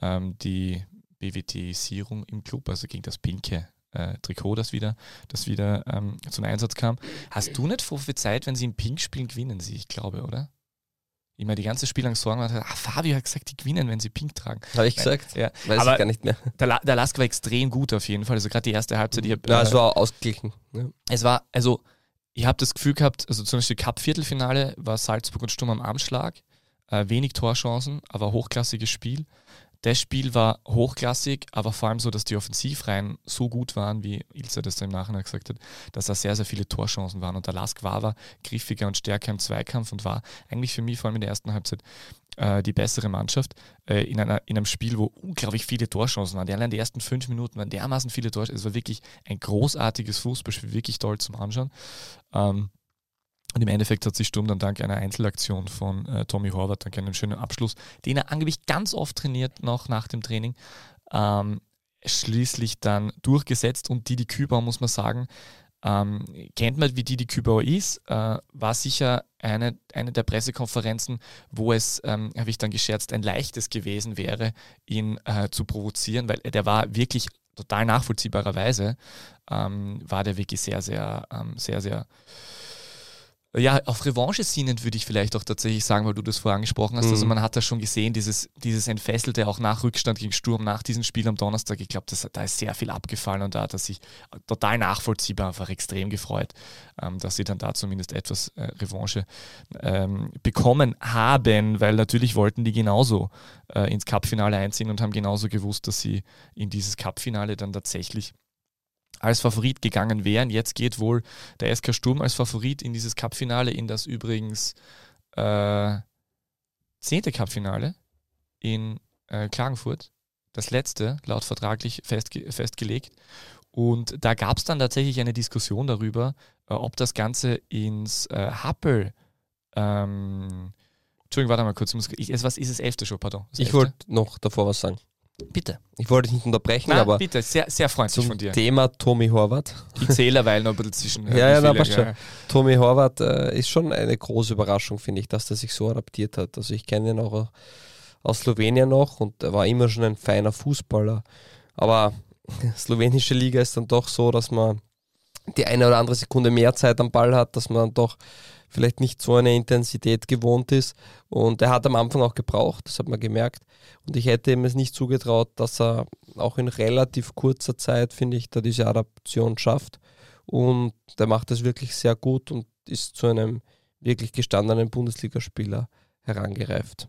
Speaker 2: ähm, die BWT-Sierung im Club, also gegen das pinke äh, Trikot, das wieder, das wieder ähm, zum Einsatz kam. Hast du nicht Zeit, wenn sie im Pink spielen, gewinnen sie, ich glaube, oder? Immer die ganze Spiel lang Sorgen hatte, ah, Fabio hat gesagt, die gewinnen, wenn sie pink tragen.
Speaker 1: Habe ich gesagt?
Speaker 2: Ja.
Speaker 1: Weiß
Speaker 2: Aber
Speaker 1: ich gar nicht mehr.
Speaker 2: Der, der Lask war extrem gut auf jeden Fall. Also gerade die erste Halbzeit. Ich hab,
Speaker 1: ja, es äh, war ausgeglichen. Ja.
Speaker 2: Es war, also ich habe das Gefühl gehabt, also zum Beispiel Cup-Viertelfinale war Salzburg und Sturm am Armschlag. Äh, wenig Torchancen, aber hochklassiges Spiel. Das Spiel war hochklassig, aber vor allem so, dass die Offensivreihen so gut waren, wie Ilse das im Nachhinein gesagt hat, dass da sehr, sehr viele Torchancen waren. Und der Lask war, war griffiger und stärker im Zweikampf und war eigentlich für mich vor allem in der ersten Halbzeit äh, die bessere Mannschaft äh, in, einer, in einem Spiel, wo unglaublich viele Torchancen waren. Die, allein die ersten fünf Minuten waren dermaßen viele Torchancen. Es war wirklich ein großartiges Fußballspiel, wirklich toll zum Anschauen. Ähm, und im Endeffekt hat sich Sturm dann dank einer Einzelaktion von äh, Tommy Horvath, dank einem schönen Abschluss, den er angeblich ganz oft trainiert, noch nach dem Training, ähm, schließlich dann durchgesetzt. Und Didi Kübauer, muss man sagen, ähm, kennt man, wie Didi Kübauer ist, äh, war sicher eine, eine der Pressekonferenzen, wo es, ähm, habe ich dann gescherzt, ein leichtes gewesen wäre, ihn äh, zu provozieren, weil der war wirklich total nachvollziehbarerweise, ähm, war der wirklich sehr, sehr, ähm, sehr, sehr ja, auf Revanche sinnend würde ich vielleicht auch tatsächlich sagen, weil du das vorher angesprochen hast. Also mhm. Also man hat da schon gesehen, dieses, dieses Entfesselte auch nach Rückstand gegen Sturm, nach diesem Spiel am Donnerstag. Ich glaube, da ist sehr viel abgefallen und da hat er sich total nachvollziehbar einfach extrem gefreut, ähm, dass sie dann da zumindest etwas äh, Revanche ähm, bekommen haben, weil natürlich wollten die genauso äh, ins Cup-Finale einziehen und haben genauso gewusst, dass sie in dieses Cup-Finale dann tatsächlich als Favorit gegangen wären. Jetzt geht wohl der SK Sturm als Favorit in dieses Cupfinale, in das übrigens äh, zehnte Cupfinale in äh, Klagenfurt. Das letzte, laut vertraglich festge festgelegt. Und da gab es dann tatsächlich eine Diskussion darüber, äh, ob das Ganze ins äh, Happel ähm, Entschuldigung, warte mal kurz. Ich muss, ich, was ist das elfte schon? Pardon.
Speaker 1: Ich wollte noch davor was sagen.
Speaker 2: Bitte.
Speaker 1: Ich wollte dich nicht unterbrechen,
Speaker 2: Nein,
Speaker 1: aber.
Speaker 2: Bitte, sehr, sehr freundlich von dir.
Speaker 1: Thema Tommy Horvath.
Speaker 2: Ich zähle weil noch ein bisschen zwischen.
Speaker 1: ja, ja, na, passt schon. Tommy Horvath äh, ist schon eine große Überraschung, finde ich, dass der sich so adaptiert hat. Also, ich kenne ihn auch aus Slowenien noch und er war immer schon ein feiner Fußballer. Aber slowenische Liga ist dann doch so, dass man die eine oder andere Sekunde mehr Zeit am Ball hat, dass man doch vielleicht nicht so eine Intensität gewohnt ist. Und er hat am Anfang auch gebraucht, das hat man gemerkt. Und ich hätte ihm es nicht zugetraut, dass er auch in relativ kurzer Zeit, finde ich, da diese Adaption schafft. Und der macht das wirklich sehr gut und ist zu einem wirklich gestandenen Bundesligaspieler herangereift.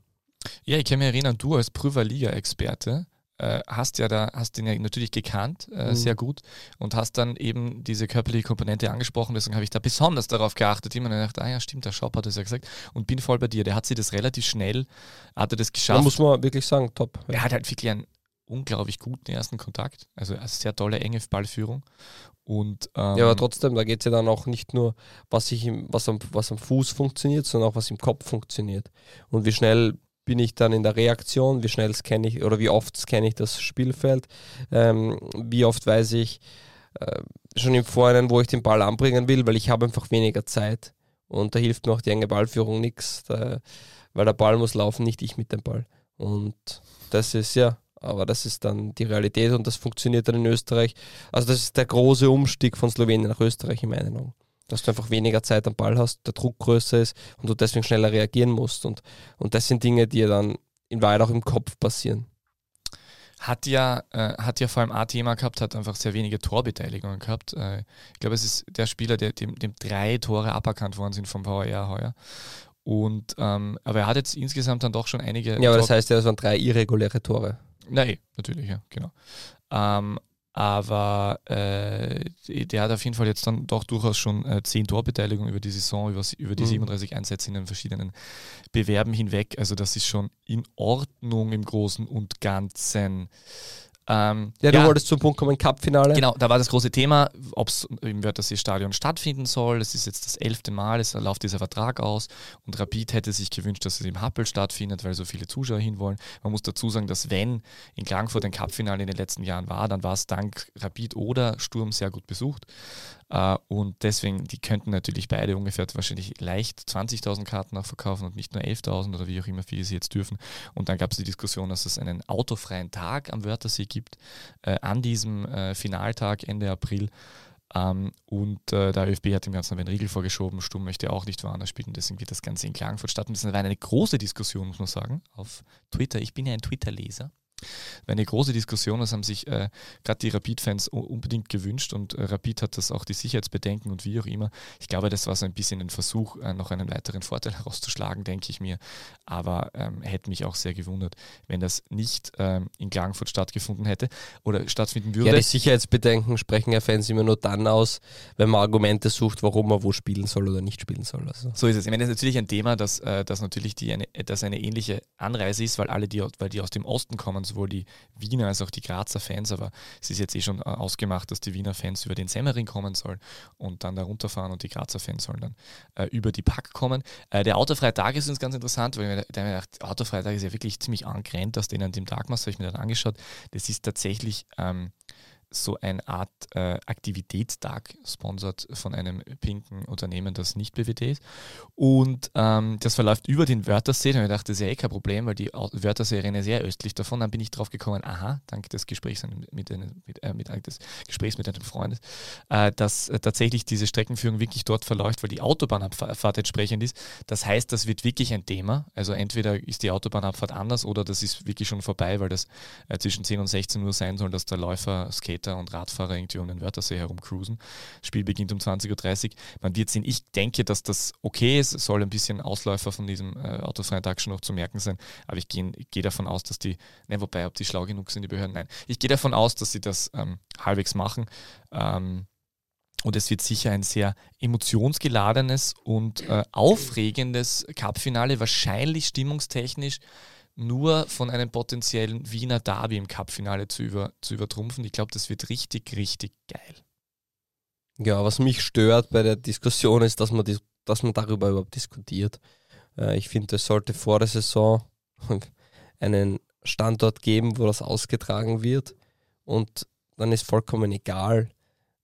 Speaker 2: Ja, ich kann mich erinnern, du als Prüfer-Liga-Experte äh, hast ja da, hast ihn ja natürlich gekannt, äh, mhm. sehr gut, und hast dann eben diese körperliche Komponente angesprochen, deswegen habe ich da besonders darauf geachtet, immer gedacht, ah ja, stimmt, der Shop hat das ja gesagt, und bin voll bei dir, der hat sich das relativ schnell, hat er das geschafft. Da
Speaker 1: muss man wirklich sagen, top.
Speaker 2: Ja. Er hat halt wirklich einen unglaublich guten ersten Kontakt, also eine sehr tolle, enge Ballführung. Und, ähm,
Speaker 1: ja, aber trotzdem, da geht es ja dann auch nicht nur, was, ich im, was, am, was am Fuß funktioniert, sondern auch was im Kopf funktioniert. Und wie schnell bin ich dann in der Reaktion, wie schnell scanne ich oder wie oft scanne ich das Spielfeld, ähm, wie oft weiß ich äh, schon im Vorhinein, wo ich den Ball anbringen will, weil ich habe einfach weniger Zeit und da hilft mir auch die enge Ballführung nichts, weil der Ball muss laufen, nicht ich mit dem Ball. Und das ist ja, aber das ist dann die Realität und das funktioniert dann in Österreich. Also das ist der große Umstieg von Slowenien nach Österreich in meinen Augen dass du einfach weniger Zeit am Ball hast, der Druck größer ist und du deswegen schneller reagieren musst. Und, und das sind Dinge, die dann in Wahrheit auch im Kopf passieren.
Speaker 2: Hat ja, äh, hat ja vor allem ein Thema gehabt, hat einfach sehr wenige Torbeteiligungen gehabt. Äh, ich glaube, es ist der Spieler, der, dem, dem drei Tore aberkannt worden sind vom VR heuer. Und, ähm, aber er hat jetzt insgesamt dann doch schon einige.
Speaker 1: Ja, aber das heißt ja, es waren drei irreguläre Tore.
Speaker 2: Nein, natürlich, ja, genau. Ähm, aber äh, der hat auf jeden Fall jetzt dann doch durchaus schon äh, 10 Torbeteiligungen über die Saison, über, über die mhm. 37 Einsätze in den verschiedenen Bewerben hinweg. Also das ist schon in Ordnung im Großen und Ganzen.
Speaker 1: Ähm, ja, du ja, wolltest zum Punkt kommen, Cup-Finale.
Speaker 2: Genau, da war das große Thema, ob es im Wörthersee-Stadion stattfinden soll. Das ist jetzt das elfte Mal, es läuft dieser Vertrag aus und Rapid hätte sich gewünscht, dass es im Happel stattfindet, weil so viele Zuschauer hinwollen. Man muss dazu sagen, dass wenn in Klagenfurt ein Cup-Finale in den letzten Jahren war, dann war es dank Rapid oder Sturm sehr gut besucht. Uh, und deswegen, die könnten natürlich beide ungefähr wahrscheinlich leicht 20.000 Karten auch verkaufen und nicht nur 11.000 oder wie auch immer viele sie jetzt dürfen. Und dann gab es die Diskussion, dass es einen autofreien Tag am Wörthersee gibt, äh, an diesem äh, Finaltag Ende April. Ähm, und äh, der ÖFB hat dem Ganzen aber einen Riegel vorgeschoben. Sturm möchte auch nicht woanders spielen. Deswegen wird das Ganze in Klagenfurt statt. Und das war eine große Diskussion, muss man sagen, auf Twitter. Ich bin ja ein Twitter-Leser eine große Diskussion, das haben sich äh, gerade die Rapid-Fans unbedingt gewünscht und äh, Rapid hat das auch die Sicherheitsbedenken und wie auch immer. Ich glaube, das war so ein bisschen ein Versuch, äh, noch einen weiteren Vorteil herauszuschlagen, denke ich mir. Aber ähm, hätte mich auch sehr gewundert, wenn das nicht ähm, in Klagenfurt stattgefunden hätte oder stattfinden würde.
Speaker 1: Ja, die Sicherheitsbedenken sprechen ja Fans immer nur dann aus, wenn man Argumente sucht, warum man wo spielen soll oder nicht spielen soll. Also.
Speaker 2: So ist es. Ich meine, das ist natürlich ein Thema, dass, äh, dass natürlich die eine, dass eine ähnliche Anreise ist, weil alle, die, weil die aus dem Osten kommen, sowohl die Wiener als auch die Grazer Fans, aber es ist jetzt eh schon äh, ausgemacht, dass die Wiener Fans über den Semmering kommen sollen und dann da runterfahren und die Grazer Fans sollen dann äh, über die Pack kommen. Äh, der autofreie Tag ist uns ganz interessant, weil ich mir gedacht, autofreie Tag ist ja wirklich ziemlich angrennt, dass den an dem Tag habe ich mir dann angeschaut. Das ist tatsächlich ähm, so eine Art äh, Aktivitätstag, sponsert von einem pinken Unternehmen, das nicht BWT ist. Und ähm, das verläuft über den Wörthersee. Da habe ich gedacht, das ist ja eh kein Problem, weil die Wörthersee rennt sehr östlich davon. Dann bin ich drauf gekommen, aha, dank des Gesprächs mit, einem, mit, äh, mit, des Gesprächs mit einem Freund, äh, dass äh, tatsächlich diese Streckenführung wirklich dort verläuft, weil die Autobahnabfahrt entsprechend ist. Das heißt, das wird wirklich ein Thema. Also entweder ist die Autobahnabfahrt anders oder das ist wirklich schon vorbei, weil das äh, zwischen 10 und 16 Uhr sein soll, dass der Läufer Skate Skater und Radfahrer irgendwie um den Wörthersee herumcruisen. Das Spiel beginnt um 20.30 Uhr. Man wird sehen, ich denke, dass das okay ist, Es soll ein bisschen Ausläufer von diesem äh, autofreien Tag schon noch zu merken sein, aber ich gehe geh davon aus, dass die, ne, wobei, ob die schlau genug sind, die Behörden, nein, ich gehe davon aus, dass sie das ähm, halbwegs machen. Ähm, und es wird sicher ein sehr emotionsgeladenes und äh, aufregendes Cup-Finale, wahrscheinlich stimmungstechnisch nur von einem potenziellen Wiener Derby im Cup-Finale zu, über, zu übertrumpfen. Ich glaube, das wird richtig, richtig geil.
Speaker 1: Ja, was mich stört bei der Diskussion ist, dass man, dass man darüber überhaupt diskutiert. Äh, ich finde, es sollte vor der Saison einen Standort geben, wo das ausgetragen wird. Und dann ist vollkommen egal,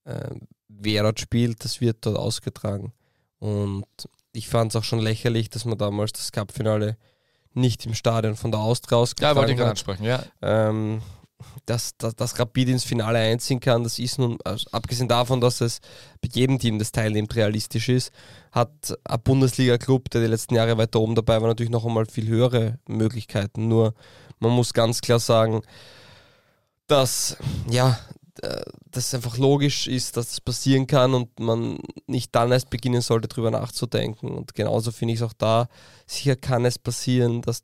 Speaker 1: äh, wer dort spielt, das wird dort ausgetragen. Und ich fand es auch schon lächerlich, dass man damals das Cup-Finale nicht im Stadion von der Austria ausgetragen
Speaker 2: Ja, wollte ich gerade ansprechen, ja.
Speaker 1: Ähm, dass, dass, dass Rapid ins Finale einziehen kann, das ist nun, also abgesehen davon, dass es bei jedem Team, das teilnimmt, realistisch ist, hat ein Bundesliga-Club, der die letzten Jahre weiter oben dabei war, natürlich noch einmal viel höhere Möglichkeiten. Nur man muss ganz klar sagen, dass ja, äh, das einfach logisch ist, dass das passieren kann und man nicht dann erst beginnen sollte, darüber nachzudenken. Und genauso finde ich es auch da, sicher kann es passieren, dass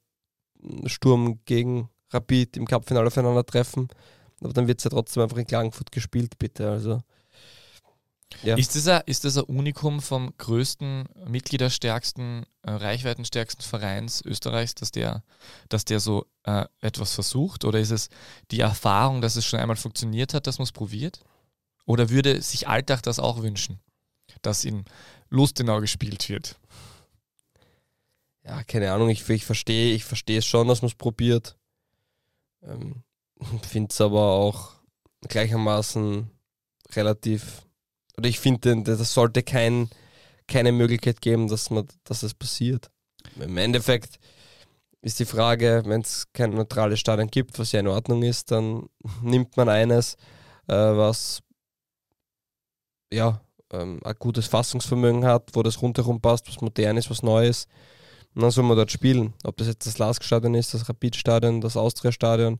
Speaker 1: Sturm gegen Rapid im Cup-Finale aufeinandertreffen. Aber dann wird es ja trotzdem einfach in Klagenfurt gespielt, bitte. Also
Speaker 2: ja. Ist, das ein, ist das ein Unikum vom größten, mitgliederstärksten, äh, reichweitenstärksten Vereins Österreichs, dass der, dass der so äh, etwas versucht? Oder ist es die Erfahrung, dass es schon einmal funktioniert hat, dass man es probiert? Oder würde sich Alltag das auch wünschen, dass in Lustenau gespielt wird?
Speaker 1: Ja, keine Ahnung, ich, ich verstehe ich versteh es schon, dass man es probiert. Ähm, Finde es aber auch gleichermaßen relativ oder ich finde, das sollte kein, keine Möglichkeit geben, dass, man, dass das passiert. Im Endeffekt ist die Frage, wenn es kein neutrales Stadion gibt, was ja in Ordnung ist, dann nimmt man eines, äh, was ja ähm, ein gutes Fassungsvermögen hat, wo das rundherum passt, was modern ist, was neu ist. Und dann soll man dort spielen. Ob das jetzt das Lask-Stadion ist, das Rapid-Stadion, das Austria-Stadion,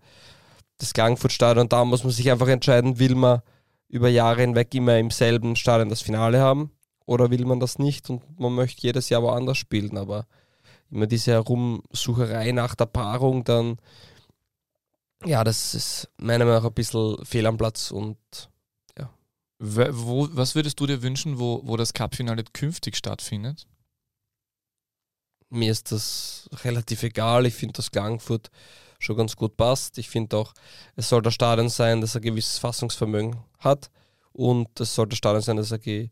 Speaker 1: das Klagenfurt-Stadion, da muss man sich einfach entscheiden, will man über Jahre hinweg immer im selben Stadion das Finale haben? Oder will man das nicht und man möchte jedes Jahr woanders spielen? Aber immer diese Herumsucherei nach der Paarung, dann Ja, das ist meiner Meinung nach ein bisschen fehl am Platz und
Speaker 2: W- Wo, was würdest du dir wünschen, wo, wo das Cup-Finale künftig stattfindet?
Speaker 1: mir ist das relativ egal. Ich finde, dass Klagenfurt schon ganz gut passt. Ich finde auch, es soll der Stadion sein, dass er ein gewisses Fassungsvermögen hat und es soll der Stadion sein, dass er ge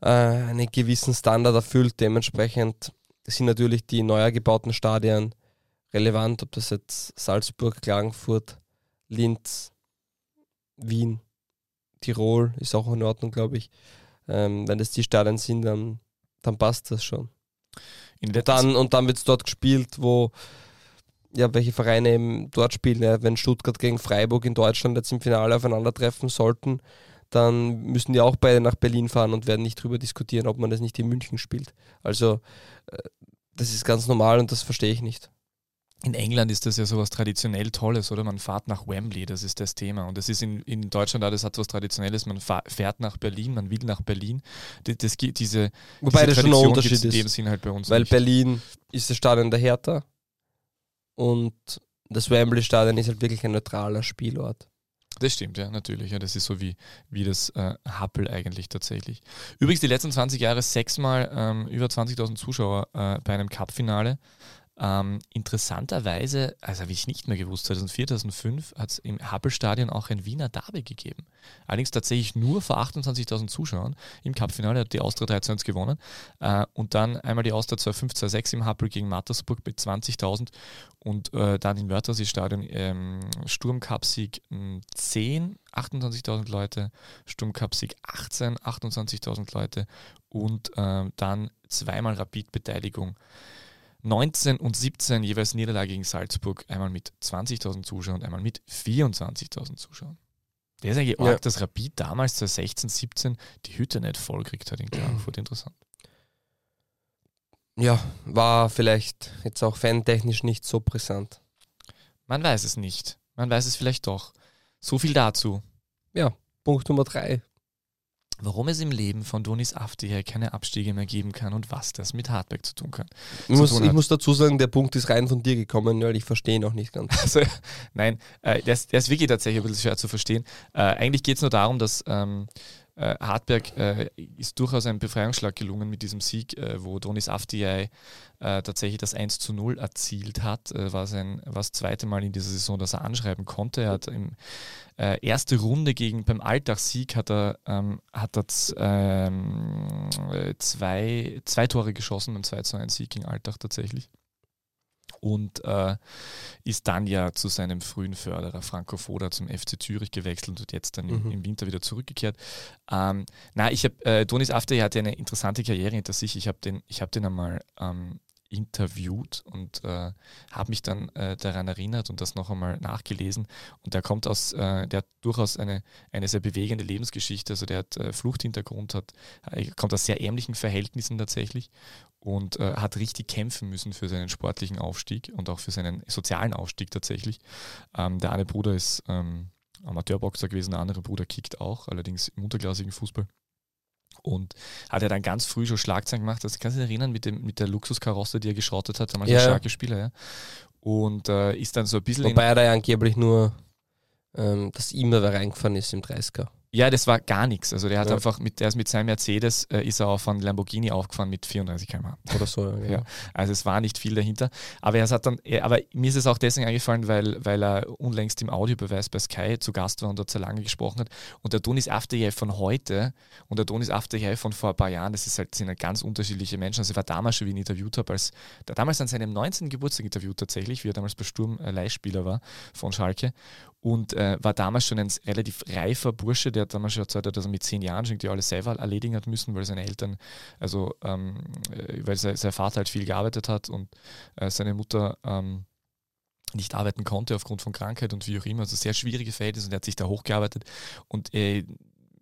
Speaker 1: äh, einen gewissen Standard erfüllt. Dementsprechend sind natürlich die neu gebauten Stadien relevant, ob das jetzt Salzburg, Klagenfurt, Linz, Wien, Tirol ist auch in Ordnung, glaube ich. Ähm, wenn das die Stadien sind, dann, dann passt das schon. Und dann, und dann wird es dort gespielt, wo ja, welche Vereine eben dort spielen. Ja, wenn Stuttgart gegen Freiburg in Deutschland jetzt im Finale aufeinandertreffen sollten, dann müssen die auch beide nach Berlin fahren und werden nicht drüber diskutieren, ob man das nicht in München spielt. Also äh, das ist ganz normal und das verstehe ich nicht.
Speaker 2: In England ist das ja sowas traditionell Tolles, oder? Man fährt nach Wembley, das ist das Thema. Und das ist in, in Deutschland auch, das hat was Traditionelles. Man fährt nach Berlin, man will nach Berlin. Das, das, diese,
Speaker 1: Wobei
Speaker 2: diese
Speaker 1: das schon ein
Speaker 2: Tradition
Speaker 1: Unterschied
Speaker 2: gibt's in dem
Speaker 1: ist,
Speaker 2: Sinn halt bei uns
Speaker 1: weil
Speaker 2: nicht.
Speaker 1: Berlin ist das Stadion der Hertha und das Wembley-Stadion ist halt wirklich ein neutraler Spielort.
Speaker 2: Das stimmt, ja, natürlich. Ja, das ist so wie, wie das äh, Happel eigentlich tatsächlich. Übrigens die letzten 20 Jahre sechsmal ähm, über 20.000 Zuschauer äh, bei einem Cup-Finale. Ähm, interessanterweise, also habe ich nicht mehr gewusst, 2004, 2005 hat es im Happel-Stadion auch ein Wiener Derby gegeben. Allerdings tatsächlich nur vor 28.000 Zuschauern. Im Cup-Finale hat die Austria 3 zu 1 gewonnen. Äh, und dann einmal die Austria 2-5, 2-6 im Happel gegen Mattersburg mit 20.000 und äh, dann im Wörthersee-Stadion ähm, Sturm-Cup-Sieg mh, 10, 28.000 Leute, Sturm-Cup-Sieg 18, 28.000 Leute und ähm, dann zweimal Rapid-Beteiligung. 19 und 17 jeweils Niederlage gegen Salzburg, einmal mit 20.000 Zuschauern und einmal mit 24.000 Zuschauern. Der ist eigentlich
Speaker 1: Ja.
Speaker 2: arg, dass Rapid damals 2016, 17 die Hütte nicht vollkriegt hat in Klagenfurt. Interessant.
Speaker 1: Ja, war vielleicht jetzt auch fantechnisch nicht so brisant.
Speaker 2: Man weiß es nicht. Man weiß es vielleicht doch. So viel dazu.
Speaker 1: Punkt Nummer drei.
Speaker 2: Warum es im Leben von Donis Aftiher keine Abstiege mehr geben kann und was das mit Hardback zu tun kann.
Speaker 1: Ich muss, ich muss dazu sagen, der Punkt ist rein von dir gekommen, weil ich verstehe ihn auch nicht ganz.
Speaker 2: Also, nein, äh, der, ist, der ist wirklich tatsächlich ein bisschen schwer zu verstehen. Äh, eigentlich geht es nur darum, dass ähm, äh, Hartberg äh, ist durchaus ein Befreiungsschlag gelungen mit diesem Sieg, äh, wo Donis Aftiay äh, tatsächlich das 1 zu 0 erzielt hat. Äh, war, sein, war das zweite Mal in dieser Saison, dass er anschreiben konnte. Er hat im äh, erste Runde gegen beim Alltagssieg hat er, ähm, hat er ähm, äh, zwei, zwei Tore geschossen beim 2 zu 1 Sieg gegen Alltag tatsächlich. Und äh, ist dann ja zu seinem frühen Förderer Franco Foda zum FC Zürich gewechselt und jetzt dann im,
Speaker 1: Mhm.
Speaker 2: im Winter wieder zurückgekehrt. Ähm, na, ich habe, äh, Donis After hatte eine interessante Karriere hinter sich. Ich habe den, ich hab den einmal ähm, interviewt und äh, habe mich dann äh, daran erinnert und das noch einmal nachgelesen. Und der kommt aus, äh, der hat durchaus eine, eine sehr bewegende Lebensgeschichte. Also der hat äh, Fluchthintergrund, hat, äh, kommt aus sehr ärmlichen Verhältnissen tatsächlich und äh, hat richtig kämpfen müssen für seinen sportlichen Aufstieg und auch für seinen sozialen Aufstieg tatsächlich. Ähm, der eine Bruder ist ähm, Amateurboxer gewesen, der andere Bruder kickt auch, allerdings im unterklassigen Fußball. Und hat er dann ganz früh schon Schlagzeilen gemacht. Das kannst du dich erinnern mit, dem, mit der Luxuskarosse, die er geschrottet hat, damals
Speaker 1: Ja,
Speaker 2: ein starker Spieler, ja. Und äh, ist dann so ein bisschen.
Speaker 1: Wobei er da ja angeblich nur ähm, das E-Mail da reingefahren ist im 30er.
Speaker 2: Ja, das war gar nichts. Also der hat
Speaker 1: Ja.
Speaker 2: einfach mit, der ist mit seinem Mercedes äh, ist er auf einen Lamborghini aufgefahren mit 34 km/h.
Speaker 1: Oder so. Ja,
Speaker 2: Ja. Also es war nicht viel dahinter. Aber er hat dann, er- aber mir ist es auch deswegen eingefallen, weil, weil er unlängst im Audiobeweis bei Sky zu Gast war und dort sehr lange gesprochen hat. Und der Donis Afterjäh von heute und der Donis Afterjäh von vor ein paar Jahren, das ist halt, sind halt ganz unterschiedliche Menschen. Also ich war damals schon, wie ihn interviewt habe, als der damals an seinem 19. Geburtstag interviewt tatsächlich, wie er damals bei Sturm äh, Leihspieler war von Schalke. Und äh, war damals schon ein relativ reifer Bursche, der hat damals schon erzählt, dass er mit zehn Jahren schon die alles selber erledigen hat müssen, weil seine Eltern, also ähm, äh, weil sein, sein Vater halt viel gearbeitet hat und äh, seine Mutter ähm, nicht arbeiten konnte aufgrund von Krankheit und wie auch immer. Also sehr schwierige Verhältnisse und er hat sich da hochgearbeitet. Und äh,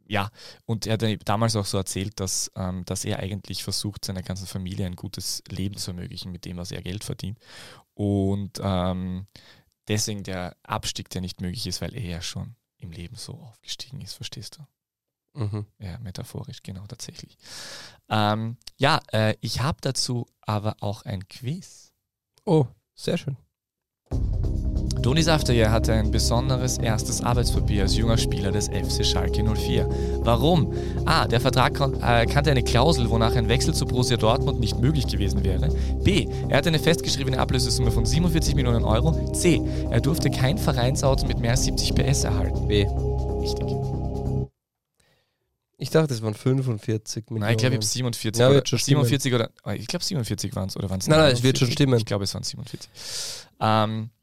Speaker 2: ja, und er hat damals auch so erzählt, dass, ähm, dass er eigentlich versucht, seiner ganzen Familie ein gutes Leben zu ermöglichen, mit dem, was er Geld verdient. Und ähm, deswegen der Abstieg, der nicht möglich ist, weil er ja schon im Leben so aufgestiegen ist, verstehst du?
Speaker 1: Mhm.
Speaker 2: Ja, metaphorisch, genau, tatsächlich. Ähm, ja, äh, ich habe dazu aber auch ein Quiz.
Speaker 1: Oh, sehr schön.
Speaker 2: Donis Afterjahr hatte ein besonderes erstes Arbeitspapier als junger Spieler des FC Schalke 04. Warum? A. Der Vertrag äh, kannte eine Klausel, wonach ein Wechsel zu Borussia Dortmund nicht möglich gewesen wäre. B. Er hatte eine festgeschriebene Ablösesumme von 47 Millionen Euro. C. Er durfte kein Vereinsauto mit mehr als 70 PS erhalten.
Speaker 1: B.
Speaker 2: Richtig.
Speaker 1: Ich dachte, es waren 45 Millionen.
Speaker 2: Nein, ich glaube, ich habe 47
Speaker 1: Ja,
Speaker 2: oder
Speaker 1: wird schon
Speaker 2: 47 oder oh, ich glaube 47 waren es oder
Speaker 1: Nein, nein, es wird schon stimmen.
Speaker 2: Ich glaube, es waren 47. Ähm, äh,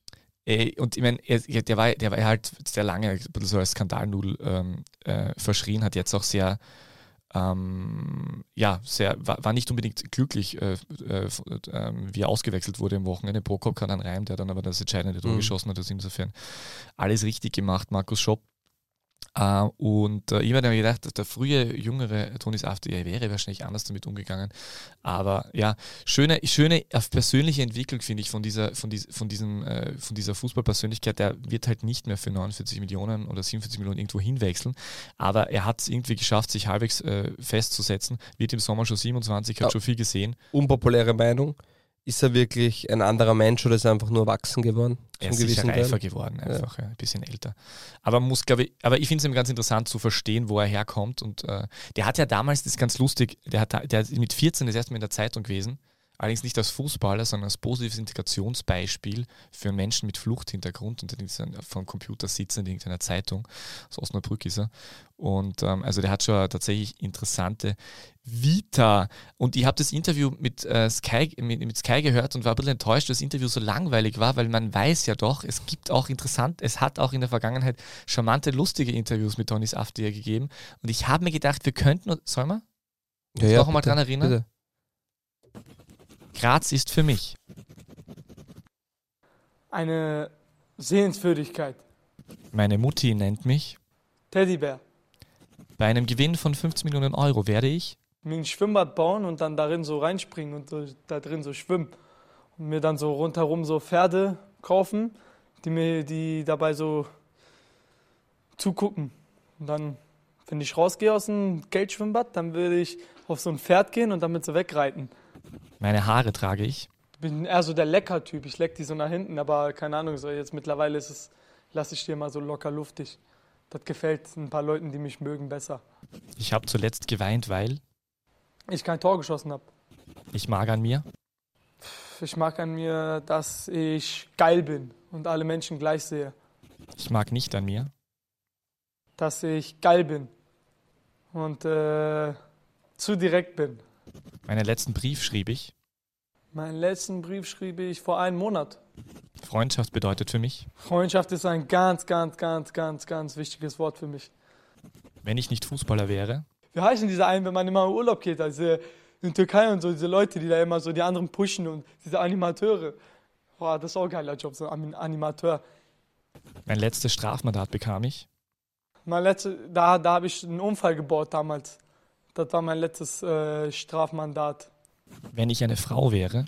Speaker 2: und ich meine, der war, der war halt sehr lange ein bisschen so als Skandalnudel ähm, äh, verschrien, hat jetzt auch sehr ähm, ja, sehr, war, war, nicht unbedingt glücklich, äh, äh, äh, wie er ausgewechselt wurde im Wochenende. Prokop kann einen Reim, der dann aber das entscheidende Tor mhm. geschossen hat. Also insofern alles richtig gemacht. Markus Schopp Uh, und uh, ich habe mir gedacht, der frühe, jüngere Tonis After wäre wahrscheinlich anders damit umgegangen. Aber ja, schöne, schöne persönliche Entwicklung, finde ich, von dieser, von, dies, von, diesem, äh, von dieser Fußballpersönlichkeit. Der wird halt nicht mehr für 49 Millionen oder 47 Millionen irgendwo hinwechseln. Aber er hat es irgendwie geschafft, sich halbwegs äh, festzusetzen. Wird im Sommer schon 27, hat ja. schon viel gesehen.
Speaker 1: Unpopuläre Meinung. Ist er wirklich ein anderer Mensch oder ist er einfach nur erwachsen geworden?
Speaker 2: Er ist sicher reifer geworden, einfach ja. ein bisschen älter. Aber muss, glaube ich, aber ich finde es ganz interessant zu verstehen, wo er herkommt. Und äh, der hat ja damals, das ist ganz lustig, der hat, der ist mit 14 das erste Mal in der Zeitung gewesen allerdings nicht als Fußballer, sondern als positives Integrationsbeispiel für einen Menschen mit Fluchthintergrund und der vom Computer sitzen in irgendeiner Zeitung. Aus Osnabrück ist er. Und ähm, also der hat schon tatsächlich interessante Vita. Und ich habe das Interview mit, äh, Sky, mit, mit, Sky gehört und war ein bisschen enttäuscht, dass das Interview so langweilig war, weil man weiß ja doch, es gibt auch interessant, es hat auch in der Vergangenheit charmante, lustige Interviews mit Tonis Aftier gegeben. Und ich habe mir gedacht, wir könnten, soll man? Ja, ja, noch einmal dran erinnern? Bitte. Graz ist für mich
Speaker 4: eine Sehenswürdigkeit.
Speaker 2: Meine Mutti nennt mich
Speaker 4: Teddybär.
Speaker 2: Bei einem Gewinn von 15 Millionen Euro werde ich
Speaker 4: mir ein Schwimmbad bauen und dann darin so reinspringen und da drin so schwimmen. Und mir dann so rundherum so Pferde kaufen, die mir die dabei so zugucken. Und dann, wenn ich rausgehe aus dem Geldschwimmbad, dann würde ich auf so ein Pferd gehen und damit so wegreiten.
Speaker 2: Meine Haare trage ich.
Speaker 4: Ich bin eher so der Lecker-Typ. Ich leck die so nach hinten, aber keine Ahnung, so jetzt mittlerweile ist es, lasse ich die immer so locker luftig. Das gefällt ein paar Leuten, die mich mögen, besser.
Speaker 2: Ich habe zuletzt geweint, weil
Speaker 4: ich kein Tor geschossen habe.
Speaker 2: Ich mag an mir.
Speaker 4: Ich mag an mir, dass ich geil bin und alle Menschen gleich sehe.
Speaker 2: Ich mag nicht an mir.
Speaker 4: Dass ich geil bin und äh, zu direkt bin.
Speaker 2: Meinen letzten Brief schrieb ich.
Speaker 4: Meinen letzten Brief schrieb ich vor einem Monat.
Speaker 2: Freundschaft bedeutet für mich.
Speaker 4: Freundschaft ist ein ganz, ganz, ganz, ganz, ganz wichtiges Wort für mich.
Speaker 2: Wenn ich nicht Fußballer wäre.
Speaker 4: Wie heißen diese einen, wenn man immer in Urlaub geht? Also in Türkei und so, diese Leute, die da immer so die anderen pushen und diese Animateure. Boah, das ist auch ein geiler Job, so ein Animateur.
Speaker 2: Mein letztes Strafmandat bekam ich.
Speaker 4: Mein letztes, da, da habe ich einen Unfall gebaut damals. Das war mein letztes äh, Strafmandat.
Speaker 2: Wenn ich eine Frau wäre?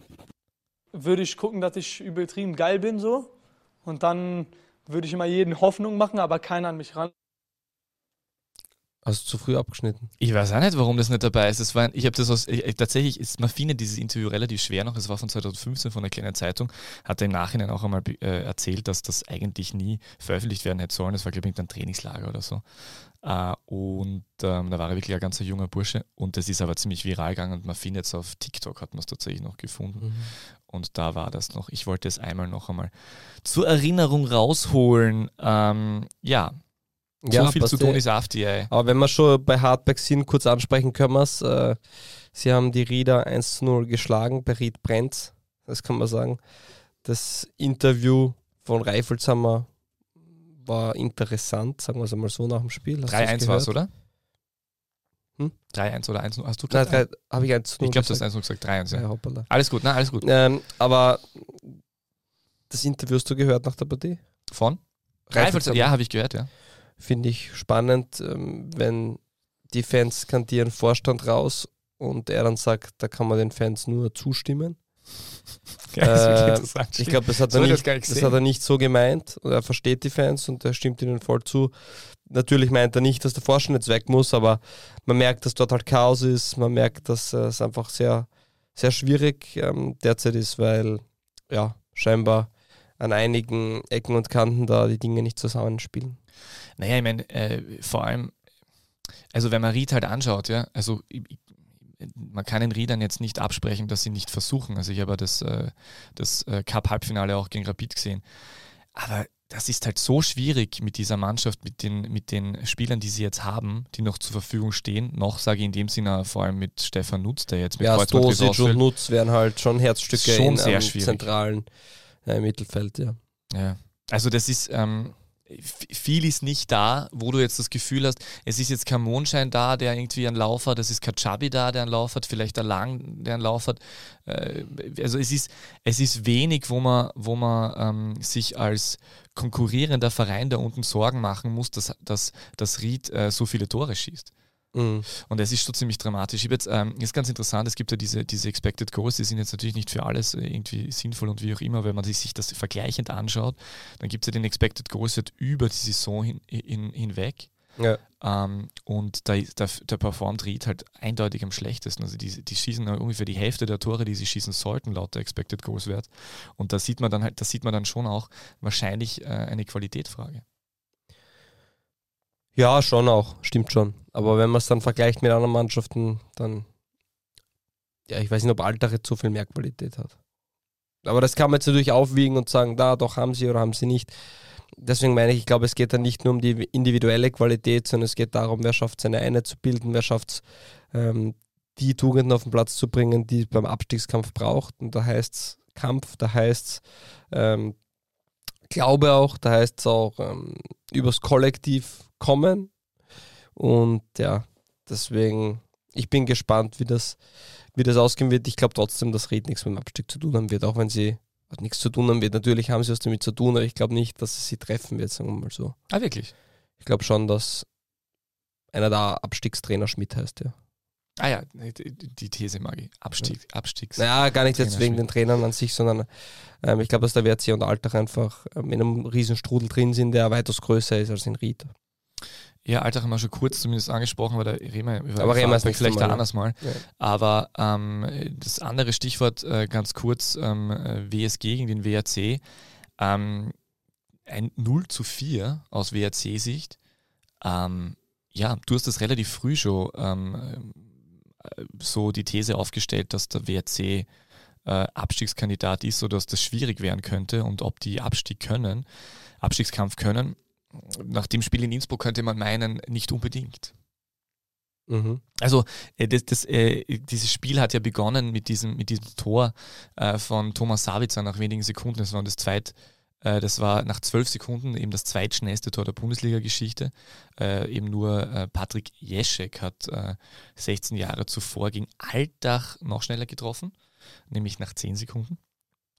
Speaker 4: Würde ich gucken, dass ich übertrieben geil bin so. Und dann würde ich immer jeden Hoffnung machen, aber keiner an mich ran.
Speaker 1: Hast du zu früh abgeschnitten?
Speaker 2: Ich weiß auch nicht, warum das nicht dabei ist. Das war, ich habe das aus, ich, tatsächlich, ist, man findet dieses Interview relativ schwer noch. Es war von 2015 von einer kleinen Zeitung. Hat er im Nachhinein auch einmal äh, erzählt, dass das eigentlich nie veröffentlicht werden hätte sollen. Das war, glaube ich, ein Trainingslager oder so. Uh, und ähm, da war er wirklich ein ganz junger Bursche und das ist aber ziemlich viral gegangen und man findet es auf TikTok, hat man es tatsächlich noch gefunden. Mhm. Und da war das noch. Ich wollte es einmal noch einmal zur Erinnerung rausholen. Ähm, ja.
Speaker 1: Ja, so viel zu Tony Safti. Ey. Aber wenn wir schon bei Hardback sind, kurz ansprechen können wir es. Äh, sie haben die Rieder 1 zu 0 geschlagen bei Ried Brenz, das kann man sagen. Das Interview von Reifels haben wir war interessant, sagen wir es einmal so nach dem Spiel.
Speaker 2: 3-1 war es, oder? Hm? 3-1 oder 1 Hast du
Speaker 1: Nein, habe ich 1
Speaker 2: Ich glaube, du hast 1 gesagt. 3-1, ja. ja alles gut, na, alles gut.
Speaker 1: Ähm, aber das Interview hast du gehört nach der Partie?
Speaker 2: Von? Reifels, ja, habe ich gehört, ja.
Speaker 1: Finde ich spannend, ähm, wenn die Fans kandieren Vorstand raus und er dann sagt, da kann man den Fans nur zustimmen. Ja, äh, ich glaube, das, hat er nicht, das, das hat er nicht so gemeint. Er versteht die Fans und er stimmt ihnen voll zu. Natürlich meint er nicht, dass der Vorstand jetzt weg muss, aber man merkt, dass dort halt Chaos ist. Man merkt, dass es einfach sehr, sehr schwierig ähm, derzeit ist, weil ja, scheinbar an einigen Ecken und Kanten da die Dinge nicht zusammenspielen.
Speaker 2: Naja, ich meine, äh, vor allem, also wenn man Ried halt anschaut, ja, also ich, man kann den Riedern jetzt nicht absprechen, dass sie nicht versuchen. Also ich habe das, äh, das äh, Cup-Halbfinale auch gegen Rapid gesehen. Aber das ist halt so schwierig mit dieser Mannschaft, mit den, mit den Spielern, die sie jetzt haben, die noch zur Verfügung stehen. Noch sage ich in dem Sinne vor allem mit Stefan Nutz, der jetzt mit
Speaker 1: ja, Stosic und Nutz wären halt schon Herzstücke
Speaker 2: schon
Speaker 1: in
Speaker 2: sehr
Speaker 1: zentralen äh, Mittelfeld, ja.
Speaker 2: Ja. Also das ist, ähm, viel ist nicht da, wo du jetzt das Gefühl hast, es ist jetzt kein Mondschein da, der irgendwie einen Lauf hat, es ist kein Chubby da, der einen Lauf hat, vielleicht ein Lang, der einen Lauf hat. Äh, also es ist, es ist wenig, wo man, wo man ähm, sich als konkurrierender Verein da unten Sorgen machen muss, dass, dass, dass Ried äh, so viele Tore schießt.
Speaker 1: Mhm.
Speaker 2: Und das ist schon ziemlich dramatisch. Ich jetzt, ähm, ist ganz interessant, es gibt ja diese, diese Expected Goals, die sind jetzt natürlich nicht für alles äh, irgendwie sinnvoll und wie auch immer, wenn man sich das vergleichend anschaut, dann gibt es ja den Expected Goals Wert über die Saison hin, hin, hinweg.
Speaker 1: Ja.
Speaker 2: Ähm, und da, da, da performt Reed halt eindeutig am schlechtesten. Also die, die schießen ungefähr die Hälfte der Tore, die sie schießen sollten, laut der Expected Goals Wert. Und da sieht man dann halt, da sieht man dann schon auch wahrscheinlich äh, eine Qualitätsfrage.
Speaker 1: Ja, schon auch, stimmt schon. Aber wenn man es dann vergleicht mit anderen Mannschaften, dann, ja, ich weiß nicht, ob Altaret so viel mehr Qualität hat. Aber das kann man jetzt natürlich aufwiegen und sagen, da, doch haben sie oder haben sie nicht. Deswegen meine ich, ich glaube, es geht dann nicht nur um die individuelle Qualität, sondern es geht darum, wer schafft seine eine zu bilden, wer schafft es, ähm, die Tugenden auf den Platz zu bringen, die es beim Abstiegskampf braucht. Und da heißt es Kampf, da heißt es ähm, Glaube auch, da heißt es auch ähm, übers Kollektiv kommen. Und ja, deswegen, ich bin gespannt, wie das, wie das ausgehen wird. Ich glaube trotzdem, dass Red nichts mit dem Abstieg zu tun haben wird, auch wenn sie nichts zu tun haben wird. Natürlich haben sie was damit zu tun, aber ich glaube nicht, dass es sie treffen wird, sagen wir mal so.
Speaker 2: Ah, wirklich?
Speaker 1: Ich glaube schon, dass einer der Abstiegstrainer Schmidt heißt, ja.
Speaker 2: Ah ja, die, These mag ich. Abstieg, Abstiegs.
Speaker 1: Naja, gar nicht jetzt wegen den Trainern an sich, sondern ähm, ich glaube, dass der WRC und Alltag einfach ähm, in einem Riesenstrudel drin sind, der weitaus größer ist als in Ried.
Speaker 2: Ja, Alltag haben wir schon kurz zumindest angesprochen, aber der Rema,
Speaker 1: Aber Rema ist
Speaker 2: vielleicht
Speaker 1: Mal,
Speaker 2: anderes Mal.
Speaker 1: Ja.
Speaker 2: Aber ähm, das andere Stichwort äh, ganz kurz, ähm, äh, WSG gegen den WRC. Ähm, ein 0 zu 4 aus WRC-Sicht. Ähm, ja, du hast das relativ früh schon so die These aufgestellt, dass der WRC äh, Abstiegskandidat ist oder dass das schwierig werden könnte und ob die Abstieg können, Abstiegskampf können. Nach dem Spiel in Innsbruck könnte man meinen, nicht unbedingt.
Speaker 1: Mhm.
Speaker 2: Also äh, das, das, äh, dieses Spiel hat ja begonnen mit diesem, mit diesem Tor äh, von Thomas Savitzer nach wenigen Sekunden. Das war das zweit, äh, das war nach zwölf Sekunden eben das zweitschnellste Tor der Bundesliga-Geschichte. Äh, eben nur äh, Patrick Jeschek hat äh, 16 Jahre zuvor gegen Altach noch schneller getroffen, nämlich nach 10 Sekunden.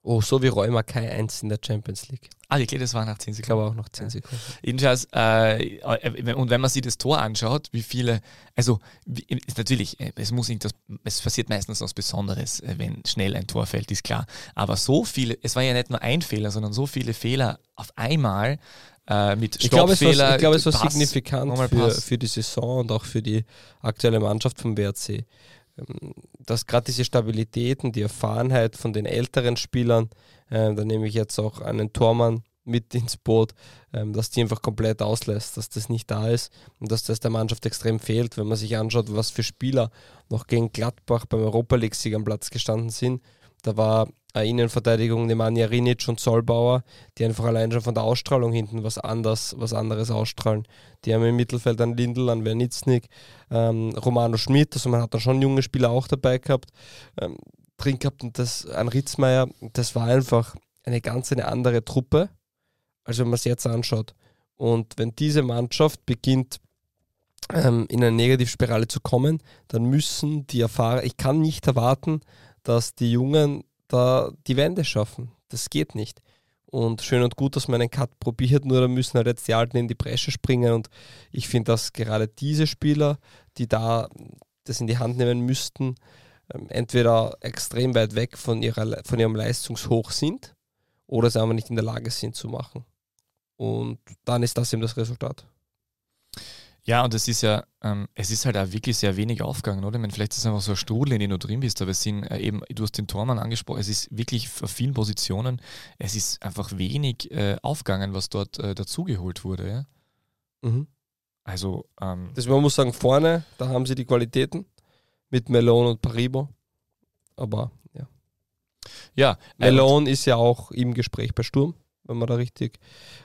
Speaker 1: Oh, so wie Rheuma Kai 1 in der Champions League.
Speaker 2: Ah, okay, das war nach 10
Speaker 1: Ich
Speaker 2: Sekunden.
Speaker 1: glaube auch noch 10 Sekunden.
Speaker 2: Jedenfalls, äh, äh, und wenn man sich das Tor anschaut, wie viele, also wie, ist natürlich, äh, es muss nicht das, es passiert meistens was Besonderes, äh, wenn schnell ein Tor fällt, ist klar. Aber so viele, es war ja nicht nur ein Fehler, sondern so viele Fehler auf einmal äh, mit
Speaker 1: Ich glaube, es war,
Speaker 2: Stoppfehler.
Speaker 1: ich glaube, es war
Speaker 2: Pass,
Speaker 1: signifikant für, für die Saison und auch für die aktuelle Mannschaft vom WRC. Dass gerade diese Stabilitäten, die Erfahrenheit von den älteren Spielern, äh, da nehme ich jetzt auch einen Tormann mit ins Boot, ähm, dass die einfach komplett auslässt, dass das nicht da ist und dass das der Mannschaft extrem fehlt, wenn man sich anschaut, was für Spieler noch gegen Gladbach beim Europa League-Sieg am Platz gestanden sind. Da war eine Innenverteidigung Nemanja Rinic und Solbauer, die einfach allein schon von der Ausstrahlung hinten was anders, was anderes ausstrahlen. Die haben im Mittelfeld an Lindl, an Wernitznik, ähm, Romano Schmidt, also man hat da schon junge Spieler auch dabei gehabt, ähm, drin gehabt und das an Ritzmeier, das war einfach eine ganz eine andere Truppe, als wenn man es jetzt anschaut. Und wenn diese Mannschaft beginnt, ähm, in eine Negativspirale zu kommen, dann müssen die Erfahrer, ich kann nicht erwarten, dass die Jungen da die Wende schaffen. Das geht nicht. Und schön und gut, dass man einen Cut probiert, nur da müssen halt jetzt die Alten in die Bresche springen. Und ich finde, dass gerade diese Spieler, die da das in die Hand nehmen müssten, ähm, entweder extrem weit weg von, ihrer, von ihrem Leistungshoch sind oder es einfach nicht in der Lage sind zu machen. Und dann ist das eben das Resultat.
Speaker 2: Ja, und es ist ja, ähm, es ist halt auch wirklich sehr wenig aufgegangen, oder? Ich meine, vielleicht ist es einfach so ein Strudel, in dem du drin bist, aber es sind äh, eben, du hast den Tormann angesprochen, es ist wirklich auf vielen Positionen, es ist einfach wenig äh, aufgegangen, was dort äh, dazugeholt wurde. Ja?
Speaker 1: Mhm.
Speaker 2: Also, ähm,
Speaker 1: Das, man muss sagen, vorne, da haben sie die Qualitäten mit Melon und Paribo. Aber ja.
Speaker 2: ja,
Speaker 1: Melon ist ja auch im Gespräch bei Sturm, wenn wir da richtig,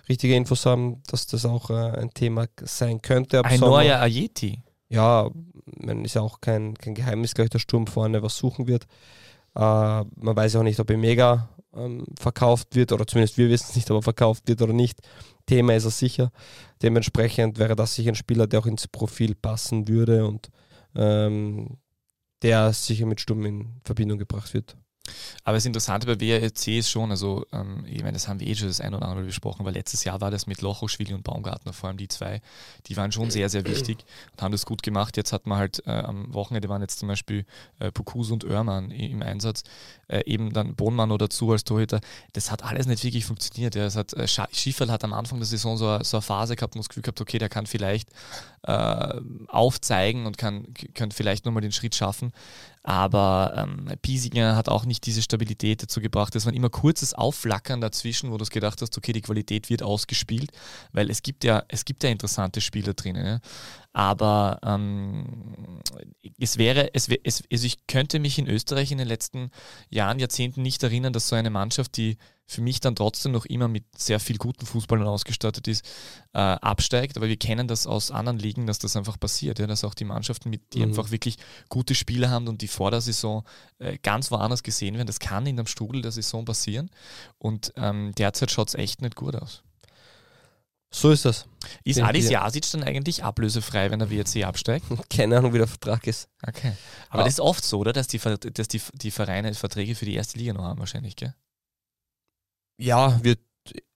Speaker 1: richtige Infos haben, dass das auch äh, ein Thema sein könnte.
Speaker 2: Ein
Speaker 1: Sommer.
Speaker 2: neuer Ayeti.
Speaker 1: Ja, man ist ja auch kein, kein Geheimnis, gleich der Sturm vorne was suchen wird. Äh, man weiß ja auch nicht, ob Emega ähm, verkauft wird, oder zumindest wir wissen es nicht, ob er verkauft wird oder nicht. Thema ist er sicher. Dementsprechend wäre das sicher ein Spieler, der auch ins Profil passen würde und ähm, der sicher mit Sturm in Verbindung gebracht wird.
Speaker 2: Aber das Interessante bei WRC ist schon, also ähm, ich meine, das haben wir eh schon das ein oder andere besprochen, weil letztes Jahr war das mit Lochoschwili und Baumgartner, vor allem die zwei, die waren schon sehr, sehr wichtig und haben das gut gemacht. Jetzt hat man halt äh, am Wochenende waren jetzt zum Beispiel äh, Pukus und Oermann im Einsatz, äh, eben dann Bohnmann oder dazu als Torhüter. Das hat alles nicht wirklich funktioniert. Ja. Es hat, äh, Schieferl hat am Anfang der Saison so, eine- so eine Phase gehabt und das Gefühl gehabt, okay, der kann vielleicht äh, aufzeigen und kann, kann vielleicht nochmal den Schritt schaffen. Aber ähm, Piesinger hat auch nicht diese Stabilität dazu gebracht. Es war immer kurzes Aufflackern dazwischen, wo du gedacht hast, okay, die Qualität wird ausgespielt, weil es gibt ja, es gibt ja interessante Spieler drinnen. Ja? Aber ähm, es wäre, es, es, also ich könnte mich in Österreich in den letzten Jahren, Jahrzehnten nicht erinnern, dass so eine Mannschaft, die für mich dann trotzdem noch immer mit sehr viel guten Fußballern ausgestattet ist, äh, absteigt. Aber wir kennen das aus anderen Ligen, dass das einfach passiert. Ja? Dass auch die Mannschaften, mit, die
Speaker 1: Mhm.
Speaker 2: einfach wirklich gute Spieler haben und die vor der Saison äh, ganz woanders gesehen werden, das kann in einem Strudel der Saison passieren. Und ähm, derzeit schaut es echt nicht gut aus.
Speaker 1: So ist das.
Speaker 2: Ist Adis
Speaker 1: ja.
Speaker 2: Jasic dann eigentlich ablösefrei, wenn der WRC absteigt?
Speaker 1: Keine Ahnung, wie der Vertrag ist.
Speaker 2: Okay. Aber
Speaker 1: Ja.
Speaker 2: das ist oft so, oder? Dass die, dass die, die Vereine Verträge für die erste Liga noch haben, wahrscheinlich, gell?
Speaker 1: Ja, wird.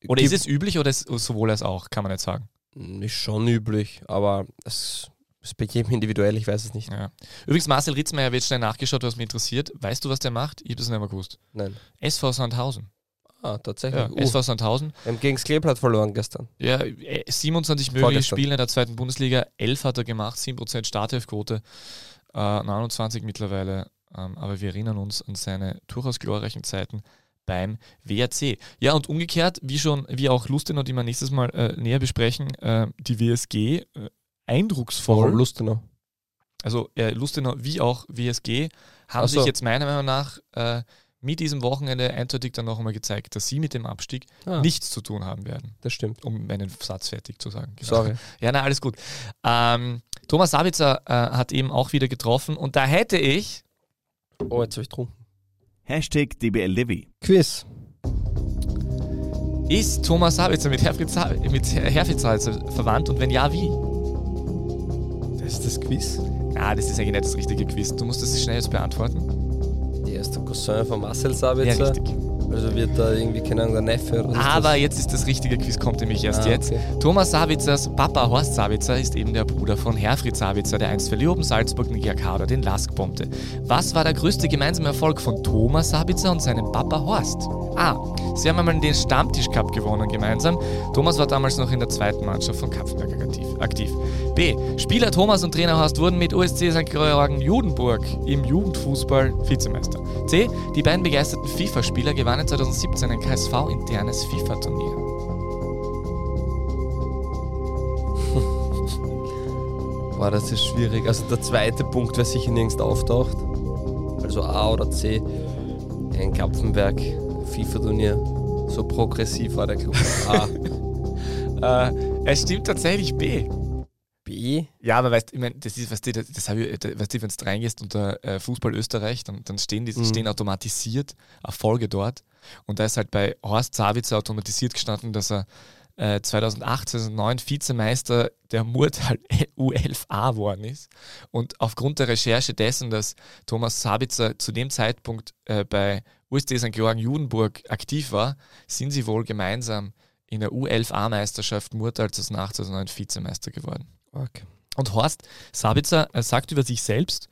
Speaker 2: Oder ist es üblich oder ist sowohl als auch, kann man nicht sagen.
Speaker 1: Ist schon üblich, aber es ist bei jedem individuell, ich weiß es nicht.
Speaker 2: Ja. Übrigens, Marcel Ritzmeier wird schnell nachgeschaut, was mich interessiert. Weißt du, was der macht? Ich habe das nicht mehr gewusst.
Speaker 1: Nein.
Speaker 2: SV Sandhausen.
Speaker 1: Ah, tatsächlich.
Speaker 2: Ja,
Speaker 1: uh,
Speaker 2: SV Sandhausen.
Speaker 1: wir haben gegen das Kleeblatt verloren gestern.
Speaker 2: Ja, äh, 27 mögliche
Speaker 1: Vorgestern.
Speaker 2: Spiele in der zweiten Bundesliga, 11 hat er gemacht, 7% Startelfquote, äh, 29 mittlerweile. Ähm, aber wir erinnern uns an seine durchaus glorreichen Zeiten beim WRC. Ja, und umgekehrt, wie schon, wie auch Lustenau, die wir nächstes Mal äh, näher besprechen, äh, die WSG äh, eindrucksvoll.
Speaker 1: Warum Lustenau?
Speaker 2: also äh, Lustenau wie auch WSG, haben
Speaker 1: so.
Speaker 2: sich jetzt meiner Meinung nach äh, mit diesem Wochenende eindeutig dann noch einmal gezeigt, dass sie mit dem Abstieg
Speaker 1: Ah,
Speaker 2: nichts zu tun haben werden,
Speaker 1: Das stimmt.
Speaker 2: um meinen Satz fertig zu sagen. Genau.
Speaker 1: Sorry.
Speaker 2: Ja, na, alles gut. Ähm, Thomas Sabitzer äh, hat eben auch wieder getroffen und da hätte ich,
Speaker 1: Oh, jetzt habe ich getrunken.
Speaker 3: Hashtag DBL Levy.
Speaker 1: Quiz.
Speaker 2: ist Thomas Sabitzer mit Herfried, Sa mit Herfried Sabitzer verwandt und wenn ja, wie?
Speaker 1: Das ist das Quiz.
Speaker 2: Ja, das ist eigentlich nicht das richtige Quiz. Du musst das schnell jetzt beantworten.
Speaker 1: Ist der Cousin von Marcel
Speaker 2: Ja,
Speaker 1: Sabitzer.
Speaker 2: richtig.
Speaker 1: also wird da irgendwie, keine Ahnung, der Neffe oder ist
Speaker 2: Aber jetzt ist das richtige Quiz, kommt nämlich erst
Speaker 1: Ah,
Speaker 2: jetzt.
Speaker 1: okay.
Speaker 2: Thomas Savitzers Papa Horst Savitzer ist eben der Bruder von Herfried Savitzer, der einst für Leoben Salzburg den oder den LASK bombte. Was war der größte gemeinsame Erfolg von Thomas Savitzer und seinem Papa Horst? A. Sie haben einmal den Stammtisch Cup gewonnen gemeinsam. Thomas war damals noch in der zweiten Mannschaft von Kapfenberg aktiv. B. Spieler Thomas und Trainer Horst wurden mit USC St. Georgen Judenburg im Jugendfußball Vizemeister. C. Die beiden begeisterten FIFA-Spieler gewannen 2017 ein KSV-internes FIFA-Turnier.
Speaker 1: Boah, das ist schwierig. Also der zweite Punkt, wer sicher nirgends auftaucht. Also A oder C. Ein Kapfenberg, FIFA-Turnier. So progressiv war der Club. A.
Speaker 2: Äh, es stimmt tatsächlich B.
Speaker 1: B.
Speaker 2: Ja, aber weißt, ich mein, das ist, weißt du, das, das hab ich, weißt du, wenn du reingehst unter äh, Fußball Österreich, dann, dann stehen die
Speaker 1: Mhm.
Speaker 2: stehen automatisiert Erfolge dort. Und da ist halt bei Horst Savitzer automatisiert gestanden, dass er äh, 2008, 2009 Vizemeister der Murtal U11a geworden ist. Und aufgrund der Recherche dessen, dass Thomas Sabitzer zu dem Zeitpunkt äh, bei USD St. Georgen Judenburg aktiv war, sind sie wohl gemeinsam in der U11a-Meisterschaft Murtal 2008, 2009 Vizemeister geworden.
Speaker 1: Okay.
Speaker 2: Und Horst Sabitzer sagt über sich selbst,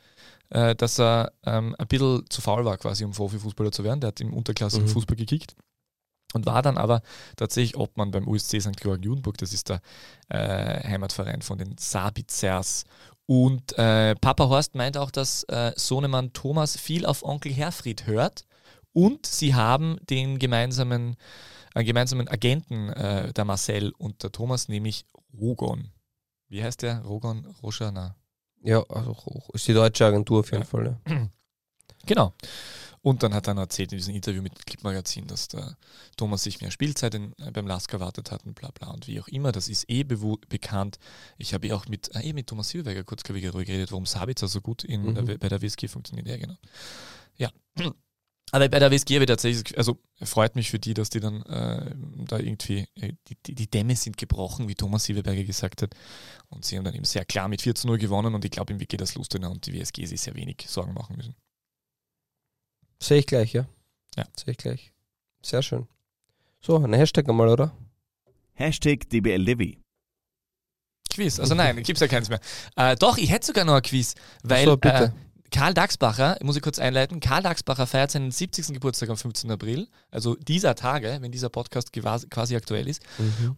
Speaker 2: äh, dass er ähm, ein bisschen zu faul war, quasi, um Profifußballer zu werden. Der hat im unterklassigen
Speaker 1: Mhm.
Speaker 2: Fußball gekickt. und war dann aber tatsächlich Obmann beim USC St. Georg Judenburg, das ist der äh, Heimatverein von den Sabitzers. Und äh, Papa Horst meint auch, dass äh, Sohnemann Thomas viel auf Onkel Herfried hört und sie haben den gemeinsamen, einen gemeinsamen Agenten, äh, der Marcel und der Thomas, nämlich Rogon. Wie heißt der? Rogon Roschana.
Speaker 1: Ja, also ist die deutsche Agentur auf jeden
Speaker 2: Ja.
Speaker 1: Fall. Ja.
Speaker 2: Genau. Und dann hat er noch erzählt in diesem Interview mit Clip-Magazin, dass der Thomas sich mehr Spielzeit in, äh, beim Lask erwartet hat und bla bla und wie auch immer. Das ist eh bekannt. Ich habe eh auch mit, äh, eh mit Thomas Silberberger kurz, darüber geredet, warum Sabitzer so gut in,
Speaker 1: Mhm.
Speaker 2: der, bei der WSG funktioniert. Ja, genau. Ja. Aber bei der WSG habe ich tatsächlich, also freut mich für die, dass die dann äh, da irgendwie, äh, die, die, die Dämme sind gebrochen, wie Thomas Silberberger gesagt hat. Und sie haben dann eben sehr klar mit 4 zu 0 gewonnen und ich glaube, ihm geht das Lustenau und die WSG sich sehr wenig Sorgen machen müssen.
Speaker 1: Sehe ich gleich, ja.
Speaker 2: Ja.
Speaker 1: Sehe ich gleich. Sehr schön. So, ein Hashtag einmal, oder?
Speaker 3: Hashtag DBLDW.
Speaker 2: Quiz. Also nein, gibt's ja keins mehr. Äh, doch, ich hätte sogar noch ein Quiz, weil
Speaker 1: so, bitte.
Speaker 2: äh, Karl Daxbacher, muss ich kurz einleiten, Karl Daxbacher feiert seinen 70. Geburtstag am 15. April, also dieser Tage, wenn dieser Podcast quasi aktuell ist.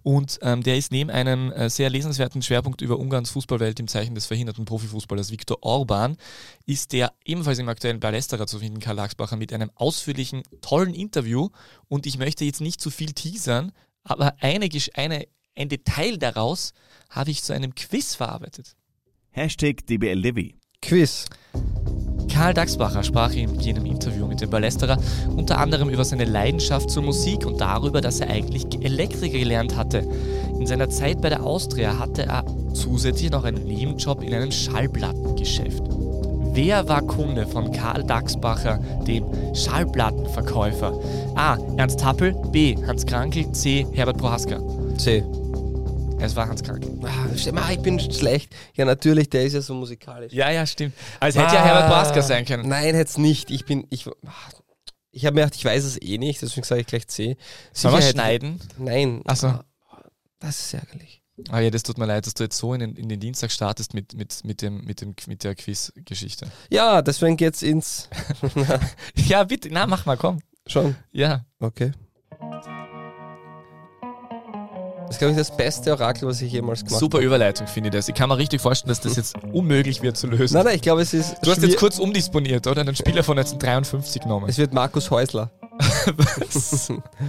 Speaker 2: Und ähm, der ist neben einem äh, sehr lesenswerten Schwerpunkt über Ungarns Fußballwelt im Zeichen des verhinderten Profifußballers Viktor Orban, ist der ebenfalls im aktuellen Ballesterer zu finden, Karl Daxbacher, mit einem ausführlichen, tollen Interview. Und ich möchte jetzt nicht zu viel teasern, aber eine, eine, ein Detail daraus habe ich zu einem Quiz verarbeitet.
Speaker 3: Hashtag DBLDW.
Speaker 1: Quiz.
Speaker 2: Karl Daxbacher sprach in jenem Interview mit dem Ballesterer unter anderem über seine Leidenschaft zur Musik und darüber, dass er eigentlich Elektriker gelernt hatte. In seiner Zeit bei der Austria hatte er zusätzlich noch einen Nebenjob in einem Schallplattengeschäft. Wer war Kunde von Karl Daxbacher, dem Schallplattenverkäufer? A. Ernst Happel, B. Hans Krankel, C. Herbert Prohaska.
Speaker 1: C.
Speaker 2: Es war Hans Krankel.
Speaker 1: Ah, stimmt, ah, ich bin schlecht. Ja, natürlich, der ist ja so musikalisch.
Speaker 2: Ja, ja, stimmt. Also hätte ja Herbert Prohaska sein können.
Speaker 1: Nein, hätte es nicht. Ich bin, ich, ah, ich habe mir gedacht, ich weiß es eh nicht, deswegen sage ich gleich C.
Speaker 2: Sollen wir schneiden?
Speaker 1: Nein.
Speaker 2: Ach so.
Speaker 1: Ah, Das ist ärgerlich.
Speaker 2: Ah ja, das tut mir leid, dass du jetzt so in den, in den Dienstag startest mit, mit, mit, dem, mit, dem, mit der Quiz-Geschichte.
Speaker 1: Ja, deswegen geht's ins.
Speaker 2: Ja, bitte, na, mach mal, komm.
Speaker 1: Schon.
Speaker 2: Ja.
Speaker 1: Okay. Das ist, glaube ich, das beste Orakel, was ich jemals gemacht
Speaker 2: Super
Speaker 1: habe.
Speaker 2: Überleitung, finde ich das. Ich kann mir richtig vorstellen, dass das jetzt unmöglich wird zu lösen.
Speaker 1: Nein, nein, ich glaube, es ist.
Speaker 2: du hast jetzt kurz umdisponiert, oder? Einen Spieler von 1953 genommen.
Speaker 1: Es wird Markus Häusler.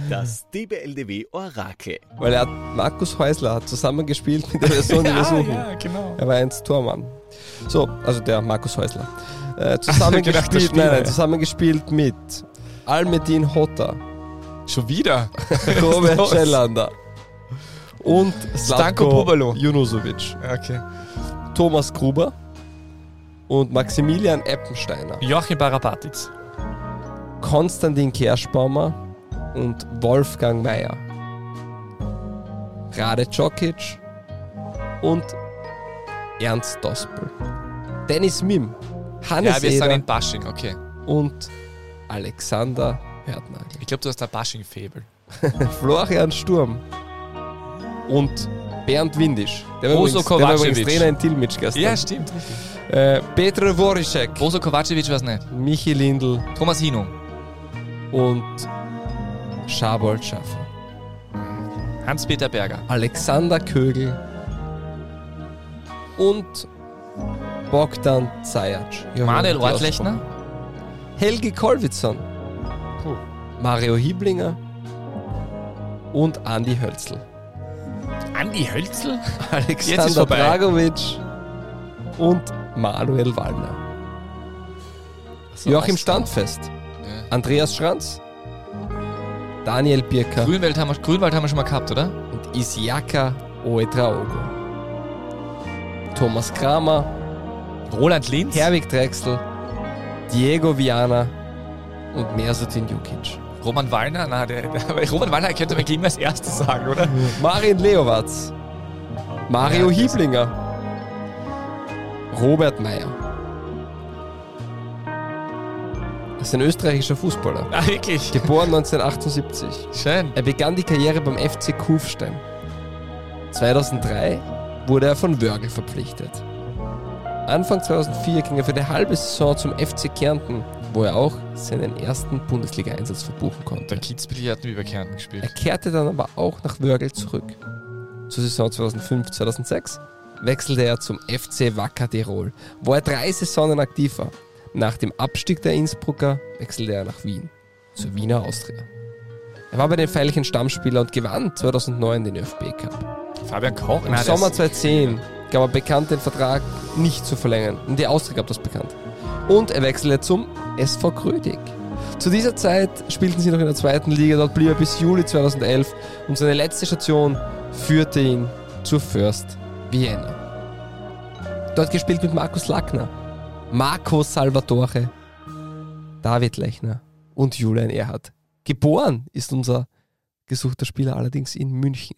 Speaker 3: Das DBLDW Orakel.
Speaker 1: Weil er hat, Markus Häusler hat zusammengespielt mit der Person, die wir suchen.
Speaker 2: ja, genau.
Speaker 1: Er war einst Tormann. So, also der Markus Häusler. Äh, zusammengespielt, nein, nein, zusammengespielt mit Almedin Hotta,
Speaker 2: Schon wieder?
Speaker 1: Robert? Schellander und
Speaker 2: Stanko Bubalo.
Speaker 1: Junusovic,
Speaker 2: Okay.
Speaker 1: Thomas Gruber und Maximilian Eppensteiner,
Speaker 2: Joachim Barabatiz.
Speaker 1: Konstantin Kerschbaumer und Wolfgang Mayer, Rade Djokic und Ernst Dospel, Dennis Mim, Hannes
Speaker 2: Ja, wir sind
Speaker 1: Eder
Speaker 2: in Bashing, okay.
Speaker 1: und Alexander Hörtnagel.
Speaker 2: Ich glaube, du hast ein Bashing-Fable.
Speaker 1: Florian Sturm und Bernd Windisch. Der war
Speaker 2: Bozo
Speaker 1: übrigens, der war übrigens
Speaker 2: Kovacevic.
Speaker 1: Trainer in Tilmitsch gestern.
Speaker 2: Ja, stimmt.
Speaker 1: äh, Petr Voricek,
Speaker 2: Boso Kovacevic war es nicht.
Speaker 1: Michi Lindl
Speaker 2: Thomas Hino.
Speaker 1: und Schabold Schaffer.
Speaker 2: Hans-Peter Berger.
Speaker 1: Alexander Kögel und Bogdan Zajac. Ja,
Speaker 2: Manuel Ortlechner.
Speaker 1: Helgi Kolwitzson. Mario Hiblinger und Andi Hölzl.
Speaker 2: Andi Hölzl?
Speaker 1: Alexander. Dragovic und Manuel Wallner. Joachim Standfest,
Speaker 2: Ja.
Speaker 1: Andreas Schranz, Daniel Birker
Speaker 2: Grünwald haben, wir, Grünwald haben wir schon mal gehabt, oder?
Speaker 1: und Isiaka Oetraogo. Thomas Kramer,
Speaker 2: Roland Linz.
Speaker 1: Herwig Drechsel, Diego Viana und Mersutin Jukic.
Speaker 2: Roman Wallner? Nein, der, der, Roman Wallner könnte man gleich als erstes sagen, oder?
Speaker 1: Marin Leowatz, Mario
Speaker 2: Ja,
Speaker 1: Hieblinger, Robert Meyer. Das ist ein österreichischer Fußballer.
Speaker 2: Ah, wirklich?
Speaker 1: Geboren 1978.
Speaker 2: Schön.
Speaker 1: Er begann die Karriere beim FC Kufstein. 2003 wurde er von Wörgl verpflichtet. Anfang 2004 ging er für eine halbe Saison zum FC Kärnten wo er auch seinen ersten Bundesliga-Einsatz verbuchen konnte.
Speaker 2: Kitzbühel hat über Kärnten
Speaker 1: Er
Speaker 2: gespielt.
Speaker 1: kehrte dann aber auch nach Wörgl zurück. Zur Saison 2005-2006 wechselte er zum FC Wacker Tirol, wo er drei Saisonen aktiv war. Nach dem Abstieg der Innsbrucker wechselte er nach Wien, zur Wiener Austria. Er war bei den Veilchen Stammspieler und gewann 2009 den ÖFB Cup.
Speaker 2: Fabian Koch?
Speaker 1: Im
Speaker 2: Nein,
Speaker 1: Sommer
Speaker 2: das-
Speaker 1: 2010 gab er bekannt, den Vertrag nicht zu verlängern. Und die Austria gab das bekannt. Und er wechselte zum SV Krödig. Zu dieser Zeit spielten sie noch in der zweiten Liga, dort blieb er bis Juli 2011 und seine letzte Station führte ihn zur First Vienna. Dort gespielt mit Markus Lackner, Marco Salvatore, David Lechner und Julian Erhardt. Geboren ist unser gesuchter Spieler allerdings in München.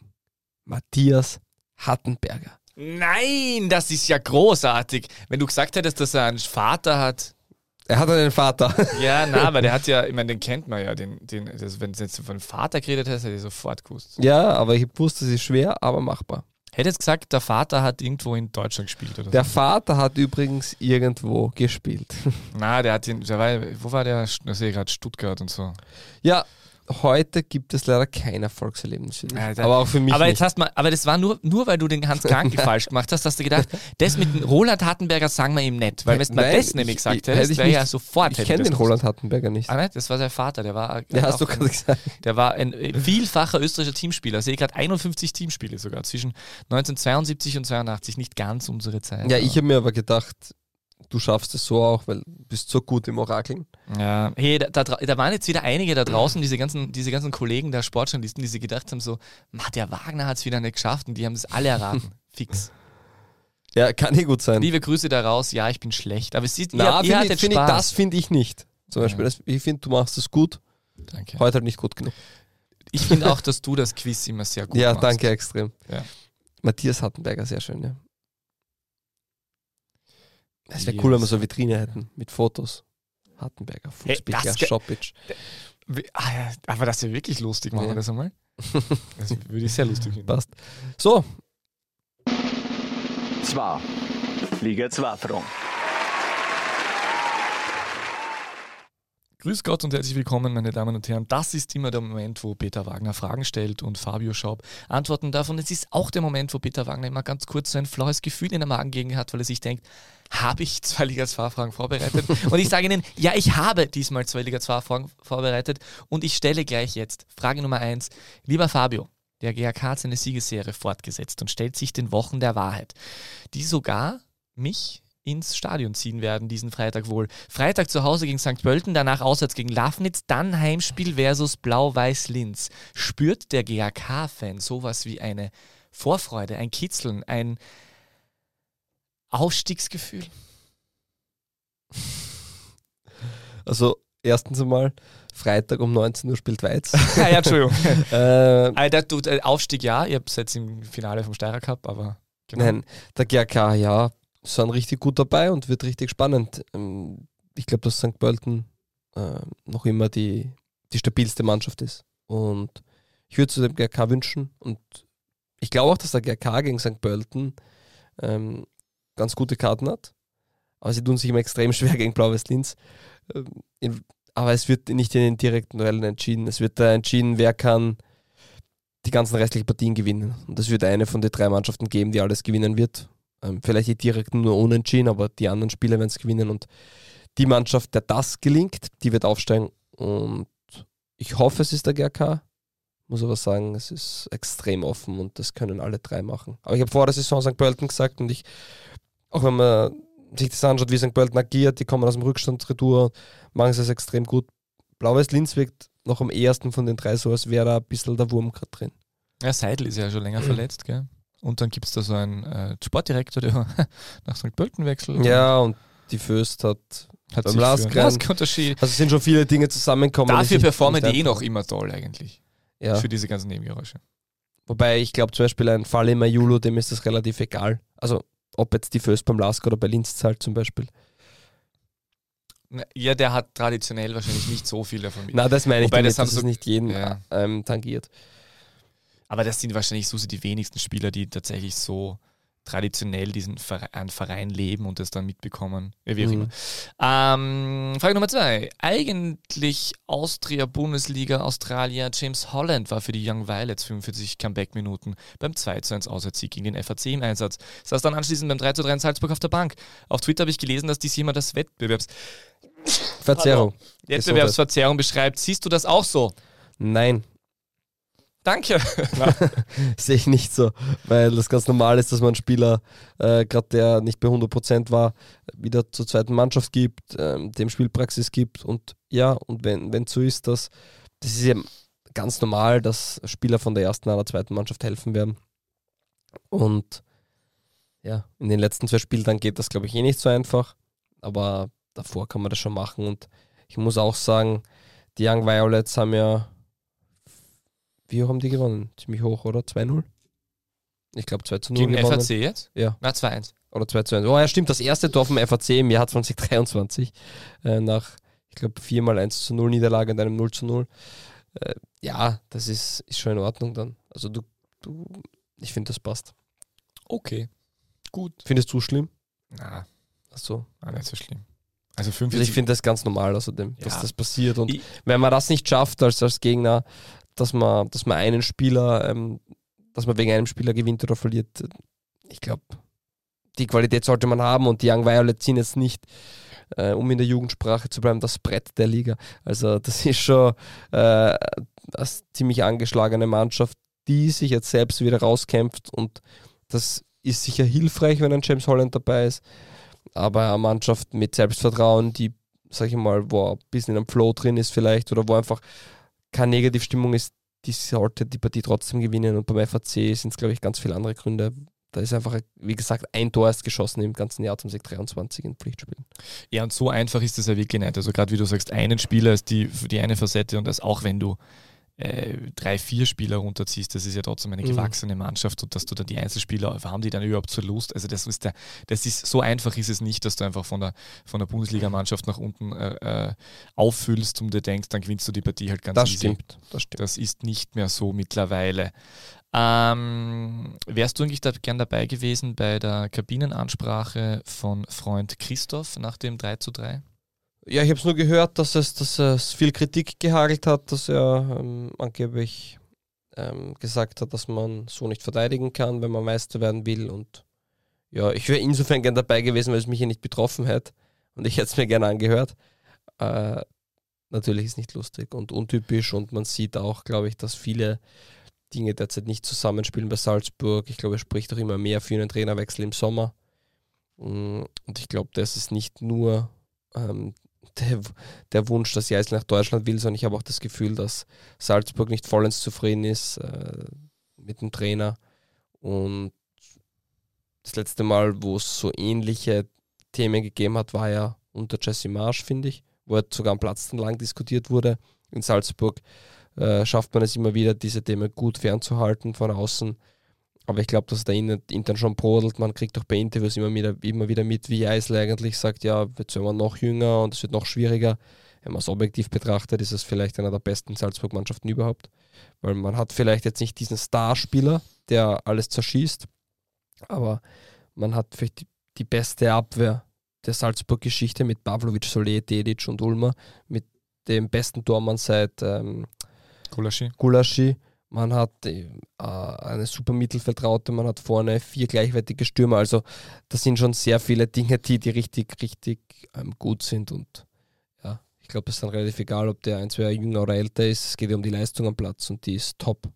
Speaker 1: Matthias Hattenberger.
Speaker 2: Nein, das ist ja großartig. Wenn du gesagt hättest, dass er einen Vater hat.
Speaker 1: Er hat einen Vater.
Speaker 2: Ja, na, aber der hat ja, ich meine, den kennt man ja. Den, den, das, wenn du jetzt von Vater geredet hast, hätte ich sofort gewusst.
Speaker 1: ja, aber ich wusste, es ist schwer, aber machbar.
Speaker 2: Hätte jetzt gesagt, der Vater hat irgendwo in Deutschland gespielt oder
Speaker 1: Der
Speaker 2: so.
Speaker 1: Vater hat übrigens irgendwo gespielt.
Speaker 2: Na, der hat den, der war, wo war der? Ich sehe gerade Stuttgart und so.
Speaker 1: Ja, heute gibt es leider kein Erfolgserlebnis für dich.
Speaker 2: Alter.
Speaker 1: aber auch für mich
Speaker 2: aber
Speaker 1: nicht.
Speaker 2: jetzt hast mal, aber das war nur, nur weil du den Hans Kranke falsch gemacht hast, hast du gedacht, das mit dem Roland Hartenberger sagen wir ihm nicht. Weil wenn du mal
Speaker 1: Nein,
Speaker 2: das nämlich
Speaker 1: ich-
Speaker 2: gesagt
Speaker 1: ich- hätte
Speaker 2: hättest,
Speaker 1: ich
Speaker 2: wäre ja
Speaker 1: nicht-
Speaker 2: sofort.
Speaker 1: ich kenne den. Roland Hattenberger nicht.
Speaker 2: Ah, nicht? Das war sein Vater, der war,
Speaker 1: Ja, hast du gerade
Speaker 2: ein,
Speaker 1: gesagt.
Speaker 2: der war ein vielfacher österreichischer Teamspieler. Sehe gerade 51 Teamspiele sogar zwischen 1972 und 82, nicht ganz unsere Zeit.
Speaker 1: Ja, ich habe mir aber gedacht, du schaffst es so auch, weil du bist so gut im Orakeln.
Speaker 2: Ja, hey, da, da, da waren jetzt wieder einige da draußen, diese ganzen, diese ganzen Kollegen der Sportjournalisten, die sich gedacht haben, so, "Ma, der Wagner hat es wieder nicht geschafft und die haben es alle erraten. Fix.
Speaker 1: Ja, kann eh gut sein.
Speaker 2: Liebe Grüße da raus, ja, ich bin schlecht. Aber es ist,
Speaker 1: Na,
Speaker 2: ihr, hattet
Speaker 1: find ich,
Speaker 2: Spaß.
Speaker 1: das finde ich nicht. Zum
Speaker 2: Ja.
Speaker 1: Beispiel, das, ich finde, du machst es gut,
Speaker 2: Danke.
Speaker 1: heute halt nicht gut genug.
Speaker 2: Ich finde auch, dass du das Quiz immer sehr gut
Speaker 1: ja,
Speaker 2: machst.
Speaker 1: danke extrem.
Speaker 2: Ja.
Speaker 1: Matthias Hattenberger, sehr schön, ja. Es wäre cool, wenn wir so eine Vitrine hätten mit Fotos.
Speaker 2: Hey, ge-
Speaker 1: Shoppitch.
Speaker 2: Wie- Ah, aber das ist ja wirklich lustig, machen
Speaker 1: Ja.
Speaker 2: wir das einmal. Das würde ich sehr lustig finden.
Speaker 1: Passt. So,
Speaker 3: Zwar. Liga 2 Front.
Speaker 2: Grüß Gott und herzlich willkommen, meine Damen und Herren. Das ist immer der Moment, wo Peter Wagner Fragen stellt und Fabio Schaub Antworten darf. Und es ist auch der Moment, wo Peter Wagner immer ganz kurz so ein flaues Gefühl in der Magengegend hat, weil er sich denkt, habe ich zwei Liga 2 Fragen vorbereitet? und ich sage Ihnen, ja, ich habe diesmal zwei Liga 2 Fragen vorbereitet und ich stelle gleich jetzt Frage Nummer eins. Lieber Fabio, der GAK hat seine Siegesserie fortgesetzt und stellt sich den Wochen der Wahrheit, die sogar mich ins Stadion ziehen werden, diesen Freitag wohl. Freitag zu Hause gegen St. Pölten, danach auswärts gegen Lafnitz, dann Heimspiel versus Blau-Weiß-Linz. Spürt der GAK-Fan sowas wie eine Vorfreude, ein Kitzeln, ein Aufstiegsgefühl?
Speaker 1: also erstens einmal, Freitag um 19 Uhr spielt Weiz.
Speaker 2: ja, ja, Entschuldigung.
Speaker 1: äh,
Speaker 2: Alter, du, äh, Aufstieg ja, ihr habt jetzt im Finale vom Steirer Cup, aber genau.
Speaker 1: Nein, der GRK, ja, sind richtig gut dabei und wird richtig spannend. Ähm, Ich glaube, dass St. Pölten äh, noch immer die, die stabilste Mannschaft ist. Und ich würde es dem GRK wünschen. Und ich glaube auch, dass der GRK gegen St. Pölten ähm, ganz gute Karten hat. Aber sie tun sich immer extrem schwer gegen Blau-Weiß-Linz. Ähm, in- aber es wird nicht in den direkten Duellen entschieden. Es wird da entschieden, wer kann die ganzen restlichen Partien gewinnen. Und es wird eine von den drei Mannschaften geben, die alles gewinnen wird. Ähm, vielleicht die direkten nur unentschieden, aber die anderen Spieler werden es gewinnen. Und die Mannschaft, der das gelingt, die wird aufsteigen. Und ich hoffe, es ist der GRK. Muss aber sagen, es ist extrem offen und das können alle drei machen. Aber ich habe vor der Saison St. Pölten gesagt und ich, auch wenn man sich das anschaut, wie St. Pölten agiert, die kommen aus dem Rückstand retour, machen es extrem gut. Blau-Weiß Linz wirkt noch am ehesten von den drei so, als wäre da ein bisschen der Wurm gerade drin.
Speaker 2: Ja, Seidel ist ja schon länger verletzt, gell? Und dann gibt es da so einen äh, Sportdirektor, der nach St. Pölten wechselt.
Speaker 1: Ja, und die Föst hat
Speaker 2: hat
Speaker 1: beim
Speaker 2: Lask unterschieden.
Speaker 1: Also sind schon viele Dinge zusammengekommen.
Speaker 2: Dafür performen die eh noch immer toll eigentlich.
Speaker 1: Ja.
Speaker 2: Für diese ganzen Nebengeräusche.
Speaker 1: Wobei ich glaube zum Beispiel ein Fall im Julo, dem ist das relativ egal. Also ob jetzt die Föst beim Lask oder bei Linz zahlt zum Beispiel.
Speaker 2: Ja, der hat traditionell wahrscheinlich nicht so viel davon. mit.
Speaker 1: Na, das meine ich
Speaker 2: Wobei,
Speaker 1: damit,
Speaker 2: das haben
Speaker 1: dass es
Speaker 2: so-
Speaker 1: nicht jeden
Speaker 2: Ja.
Speaker 1: ähm, tangiert.
Speaker 2: Aber das sind wahrscheinlich so die wenigsten Spieler, die tatsächlich so traditionell diesen Verein, Verein leben und das dann mitbekommen. Wie auch
Speaker 1: Mhm.
Speaker 2: immer. Ähm, Frage Nummer zwei. Eigentlich Austria, Bundesliga, Australier, James Holland war für die Young Violets 45 Comeback-Minuten beim 2 zu 1 Auswärtssieg gegen den FAC im Einsatz. Saß dann anschließend beim 3 zu 3 in Salzburg auf der Bank. Auf Twitter habe ich gelesen, dass dies jemand als Wettbewerbs
Speaker 1: Verzerrung.
Speaker 2: Wettbewerbsverzerrung beschreibt. Siehst du das auch so?
Speaker 1: Nein,
Speaker 2: Danke.
Speaker 1: sehe ich nicht so, weil das ganz normal ist, dass man einen Spieler, äh, gerade der nicht bei 100% war, wieder zur zweiten Mannschaft gibt, ähm, dem Spielpraxis gibt und ja, und wenn es so ist, dass das ist ja ganz normal, dass Spieler von der ersten oder zweiten Mannschaft helfen werden. Und ja, in den letzten zwei Spieltagen geht das, glaube ich, eh nicht so einfach, aber davor kann man das schon machen. Und ich muss auch sagen, die Young Violets haben ja wie haben die gewonnen? Ziemlich hoch, oder? 2-0? Ich glaube 2 zu 0
Speaker 2: Gegen
Speaker 1: gewonnen.
Speaker 2: FAC jetzt?
Speaker 1: Ja.
Speaker 2: Na, 2-1.
Speaker 1: Oder 2 zu 1. Oh ja, stimmt, das erste Tor vom FAC im Jahr 2023. Äh, nach, ich glaube, viermal 1 zu 0 Niederlage und einem 0 zu 0. Äh, ja, das ist, ist schon in Ordnung dann. Also du, du ich finde, das passt.
Speaker 2: Okay. Gut.
Speaker 1: Findest du schlimm?
Speaker 2: Na,
Speaker 1: Achso.
Speaker 2: war nicht so schlimm. Also
Speaker 1: Also ich
Speaker 2: 45
Speaker 1: finde das ganz normal außerdem, dass
Speaker 2: Ja.
Speaker 1: das passiert. Und
Speaker 2: Ich-
Speaker 1: wenn man das nicht schafft als, als Gegner, dass man, dass man einen Spieler, ähm, dass man wegen einem Spieler gewinnt oder verliert, ich glaube, die Qualität sollte man haben und die Young Violets sind jetzt nicht, äh, um in der Jugendsprache zu bleiben, das Brett der Liga. Also das ist schon äh, eine ziemlich angeschlagene Mannschaft, die sich jetzt selbst wieder rauskämpft und das ist sicher hilfreich, wenn ein James Holland dabei ist, aber eine Mannschaft mit Selbstvertrauen, die, sag ich mal, wo ein bisschen am Flow drin ist vielleicht oder wo einfach keine Negativstimmung ist, die sollte die Partie trotzdem gewinnen und beim FAC sind es, glaube ich, ganz viele andere Gründe. Da ist einfach, wie gesagt, ein Tor erst geschossen im ganzen Jahr 2023 in Pflichtspielen.
Speaker 2: Ja, und so einfach ist es ja wirklich nicht. Also gerade wie du sagst, einen Spieler ist die, die eine Facette und das auch wenn du äh, drei, vier Spieler runterziehst, das ist ja trotzdem eine
Speaker 1: Mhm.
Speaker 2: gewachsene Mannschaft und dass du dann die Einzelspieler, haben die dann überhaupt zur Lust? Also das ist der, das ist so einfach ist es nicht, dass du einfach von der, von der Bundesligamannschaft nach unten äh, äh, auffüllst und dir denkst, dann gewinnst du die Partie halt ganz
Speaker 1: Das
Speaker 2: easy.
Speaker 1: stimmt, das stimmt.
Speaker 2: Das ist nicht mehr so mittlerweile. Ähm, wärst du eigentlich da gern dabei gewesen bei der Kabinenansprache von Freund Christoph nach dem 3 zu 3?
Speaker 1: Ja, ich habe es nur gehört, dass es, dass es viel Kritik gehagelt hat, dass er ähm, angeblich ähm, gesagt hat, dass man so nicht verteidigen kann, wenn man Meister werden will. Und ja, ich wäre insofern gern dabei gewesen, weil es mich hier nicht betroffen hätte. Und ich hätte es mir gerne angehört. Äh, natürlich ist nicht lustig und untypisch und man sieht auch, glaube ich, dass viele Dinge derzeit nicht zusammenspielen bei Salzburg. Ich glaube, es spricht auch immer mehr für einen Trainerwechsel im Sommer. Mm, Und ich glaube, das ist nicht nur ähm, der, der Wunsch, dass Geisel nach Deutschland will, sondern ich habe auch das Gefühl, dass Salzburg nicht vollends zufrieden ist äh, mit dem Trainer. Und das letzte Mal, wo es so ähnliche Themen gegeben hat, war ja unter Jesse Marsch, finde ich, wo er sogar am Platz lang diskutiert wurde. In Salzburg äh, schafft man es immer wieder, diese Themen gut fernzuhalten von außen. Aber ich glaube, dass da in- intern schon brodelt. Man kriegt auch bei Interviews immer wieder, immer wieder mit, wie Eisler eigentlich sagt, ja, jetzt werden wir noch jünger und es wird noch schwieriger. Wenn man es objektiv betrachtet, ist es vielleicht einer der besten Salzburg-Mannschaften überhaupt. Weil man hat vielleicht jetzt nicht diesen Starspieler, der alles zerschießt, aber man hat vielleicht die, die beste Abwehr der Salzburg-Geschichte mit Pavlovic, Solé, Dedic und Ulmer, mit dem besten Tormann seit ähm,
Speaker 2: Gulaschi?
Speaker 1: Gulaschi. Man hat äh, eine super Mittelfeldraute, man hat vorne vier gleichwertige Stürmer. Also das sind schon sehr viele Dinge, die, die richtig, richtig ähm, gut sind. Und ja, ich glaube, es ist dann relativ egal, ob der ein, zwei Jahre jünger oder älter ist. Es geht ja um die Leistung am Platz und die ist top.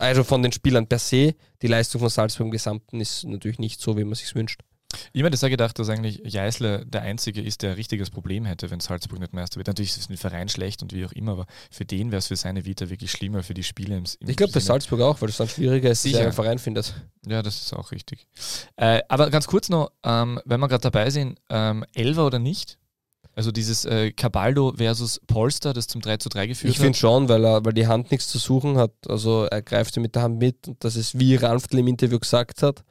Speaker 1: Also von den Spielern per se, die Leistung von Salzburg im Gesamten ist natürlich nicht so, wie man sich wünscht.
Speaker 2: Ich mir das ja gedacht, dass eigentlich Jeißler der Einzige ist, der ein richtiges Problem hätte, wenn Salzburg nicht Meister wird. Natürlich ist es den Verein schlecht und wie auch immer, aber für den wäre es für seine Vita wirklich schlimmer, für die Spiele im, im
Speaker 1: Ich glaube, für Salzburg auch, weil es dann schwieriger ist, er einen Verein findet.
Speaker 2: Ja, das ist auch richtig. Äh, aber ganz kurz noch, ähm, wenn wir gerade dabei sind, ähm, Elver oder nicht? Also dieses äh, Cabaldo versus Polster, das zum 3 zu 3 geführt
Speaker 1: Ich finde
Speaker 2: hat.
Speaker 1: schon, weil, er, weil die Hand nichts zu suchen hat. Also er greift sie mit der Hand mit und das ist, wie Ranftl im Interview gesagt hat.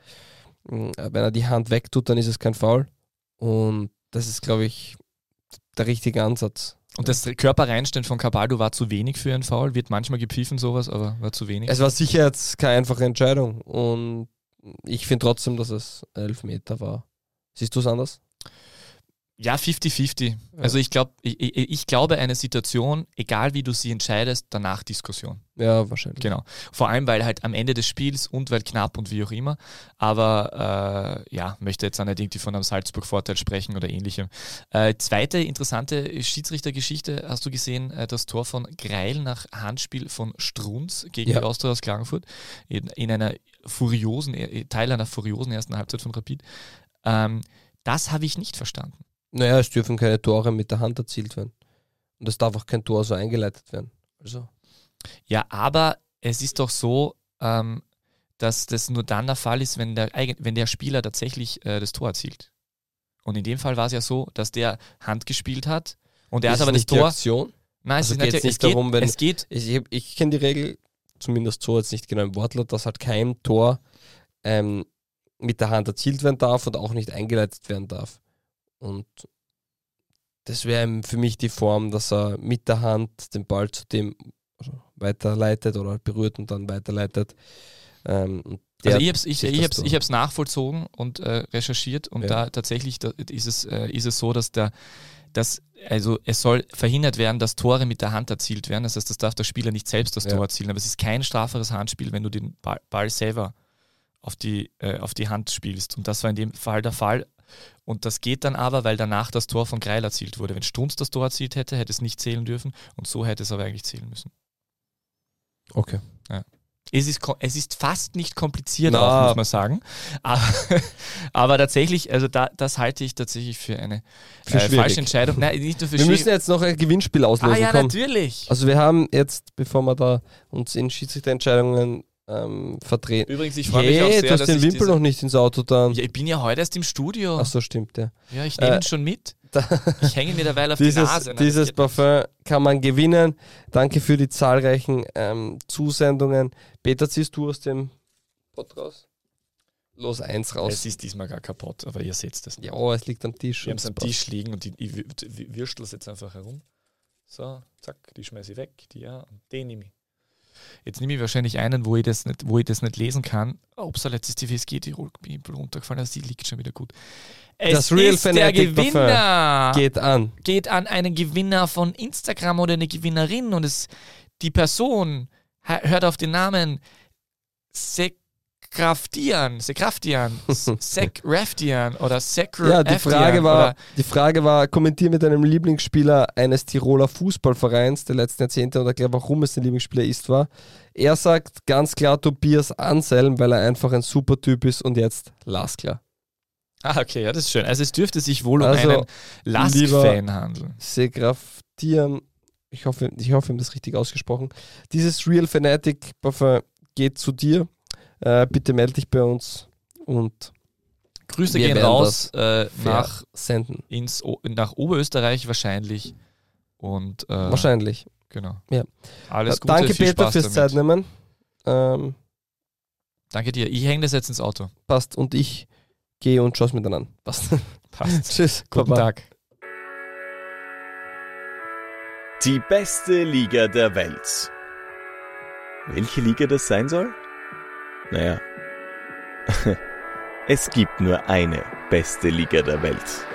Speaker 1: Mh, Wenn er die Hand wegtut, dann ist es kein Foul. Und das ist, glaube ich, der richtige Ansatz.
Speaker 2: Und das Körperreinstellen von Cabaldo war zu wenig für einen Foul, wird manchmal gepfiffen sowas, aber war zu wenig.
Speaker 1: Es war sicher jetzt keine einfache Entscheidung. Und ich finde trotzdem, dass es elf Meter war. Siehst du es anders?
Speaker 2: Ja, 50-50. Also ich, glaub, ich, ich, ich glaube, eine Situation, egal wie du sie entscheidest, danach Diskussion.
Speaker 1: Ja, wahrscheinlich.
Speaker 2: Genau. Vor allem, weil halt am Ende des Spiels und weil knapp und wie auch immer. Aber äh, ja, möchte jetzt auch nicht irgendwie von einem Salzburg-Vorteil sprechen oder ähnlichem. Äh, zweite interessante Schiedsrichtergeschichte, hast du gesehen, äh, das Tor von Greil nach Handspiel von Strunz gegen
Speaker 1: Ja.
Speaker 2: die Austria aus Klagenfurt in, in einer furiosen, äh, Teil einer furiosen ersten Halbzeit von Rapid. Ähm, das habe ich nicht verstanden.
Speaker 1: Naja, es dürfen keine Tore mit der Hand erzielt werden. Und es darf auch kein Tor so eingeleitet werden. Also,
Speaker 2: Ja, aber es ist doch so, ähm, dass das nur dann der Fall ist, wenn der, wenn der Spieler tatsächlich äh, das Tor erzielt. Und in dem Fall war es ja so, dass der Hand gespielt hat und er hat aber das Tor.
Speaker 1: Aktion.
Speaker 2: Nein,
Speaker 1: also
Speaker 2: es, ist
Speaker 1: geht's
Speaker 2: nicht, es, geht,
Speaker 1: darum, wenn-
Speaker 2: es geht.
Speaker 1: Ich, ich kenne die Regel, zumindest so jetzt nicht genau im Wortlaut, dass halt kein Tor ähm, mit der Hand erzielt werden darf und auch nicht eingeleitet werden darf. Und das wäre für mich die Form, dass er mit der Hand den Ball zu dem also weiterleitet oder berührt und dann weiterleitet. Ähm,
Speaker 2: Also ich habe es ich, ich
Speaker 1: das
Speaker 2: hab's,
Speaker 1: Tor.
Speaker 2: ich hab's nachvollzogen und äh, recherchiert und
Speaker 1: Ja.
Speaker 2: da tatsächlich da ist, es, äh, ist es so, dass der dass, also es soll verhindert werden, dass Tore mit der Hand erzielt werden. Das heißt, das darf der Spieler nicht selbst das
Speaker 1: Ja.
Speaker 2: Tor erzielen. Aber es ist kein strafbares Handspiel, wenn du den Ball, Ball selber auf die, äh, auf die Hand spielst. Und das war in dem Fall der Fall. Und das geht dann aber, weil danach das Tor von Greil erzielt wurde. Wenn Strunz das Tor erzielt hätte, hätte es nicht zählen dürfen. Und so hätte es aber eigentlich zählen müssen.
Speaker 1: okay.
Speaker 2: Es ist, es ist fast nicht kompliziert, auch, muss man sagen. Aber, aber tatsächlich, also da, das halte ich tatsächlich für eine
Speaker 1: Für
Speaker 2: äh, falsche Entscheidung. Nein, nicht nur für
Speaker 1: Wir müssen jetzt noch ein Gewinnspiel auslösen.
Speaker 2: Ah ja,
Speaker 1: komm.
Speaker 2: natürlich.
Speaker 1: Also wir haben jetzt, bevor wir da uns in Schiedsrichterentscheidungen ähm, vertreten.
Speaker 2: Übrigens, ich freue mich auch sehr,
Speaker 1: du hast den
Speaker 2: ich
Speaker 1: Wimpel
Speaker 2: diese,
Speaker 1: noch nicht ins Auto dann.
Speaker 2: ja, Ich bin ja heute erst im Studio.
Speaker 1: Ach so, stimmt, ja.
Speaker 2: Ja, ich nehme
Speaker 1: Äh,
Speaker 2: ihn schon mit. Ich hänge mir derweil auf die
Speaker 1: dieses
Speaker 2: Nase. Nein,
Speaker 1: dieses Parfum kann man gewinnen. Danke für die zahlreichen ähm, Zusendungen. Peter, ziehst du aus dem Pot raus? Los, eins raus.
Speaker 2: Es ist diesmal gar kaputt, aber ihr seht es.
Speaker 1: ja, es liegt am Tisch.
Speaker 2: Wir haben es am Tisch liegen und die, ich wür- wür- würstel es jetzt einfach herum. So, zack, die schmeiße ich weg, die ja, und den nehme ich. Jetzt nehme ich wahrscheinlich einen, wo ich das nicht, wo ich das nicht lesen kann. Upsala, jetzt ist die WSG Tirol runtergefallen, also die liegt schon wieder gut. Es
Speaker 1: Das Real
Speaker 2: ist der
Speaker 1: Fanatic
Speaker 2: Gewinner.
Speaker 1: Geht an.
Speaker 2: geht an einen Gewinner von Instagram oder eine Gewinnerin und es die Person hört auf den Namen Sekraftian, Sekraftian, Sekraftian oder Sekr
Speaker 1: Ja, die Frage war, die Frage war, kommentier mit deinem Lieblingsspieler eines Tiroler Fußballvereins der letzten Jahrzehnte und erklär, warum es dein Lieblingsspieler ist, war. Er sagt ganz klar Tobias Anselm, weil er einfach ein super Typ ist und jetzt Lasklar.
Speaker 2: Ah, okay, ja, das ist schön. Also es dürfte sich wohl um
Speaker 1: Also,
Speaker 2: einen Lask-Fan handeln.
Speaker 1: Segraftian, ich hoffe, ich hoffe, ich habe das richtig ausgesprochen. Dieses Real Fanatic Parfum geht zu dir. Äh, bitte melde dich bei uns und
Speaker 2: Grüße
Speaker 1: Wir
Speaker 2: gehen raus äh, nach,
Speaker 1: senden.
Speaker 2: ins, O- nach Oberösterreich wahrscheinlich. Und äh,
Speaker 1: Wahrscheinlich.
Speaker 2: Genau.
Speaker 1: Ja.
Speaker 2: Alles Gute,
Speaker 1: Danke
Speaker 2: viel
Speaker 1: Peter
Speaker 2: Spaß
Speaker 1: fürs
Speaker 2: damit.
Speaker 1: Zeitnehmen. Ähm,
Speaker 2: Danke dir. Ich hänge das jetzt ins Auto.
Speaker 1: passt. Und ich gehe und schaue es mir dann an. Passt.
Speaker 2: Passt.
Speaker 1: Tschüss.
Speaker 2: Guten
Speaker 1: Baba.
Speaker 2: Tag.
Speaker 3: Die beste Liga der Welt. Welche Liga das sein soll? Naja. es gibt nur eine beste Liga der Welt.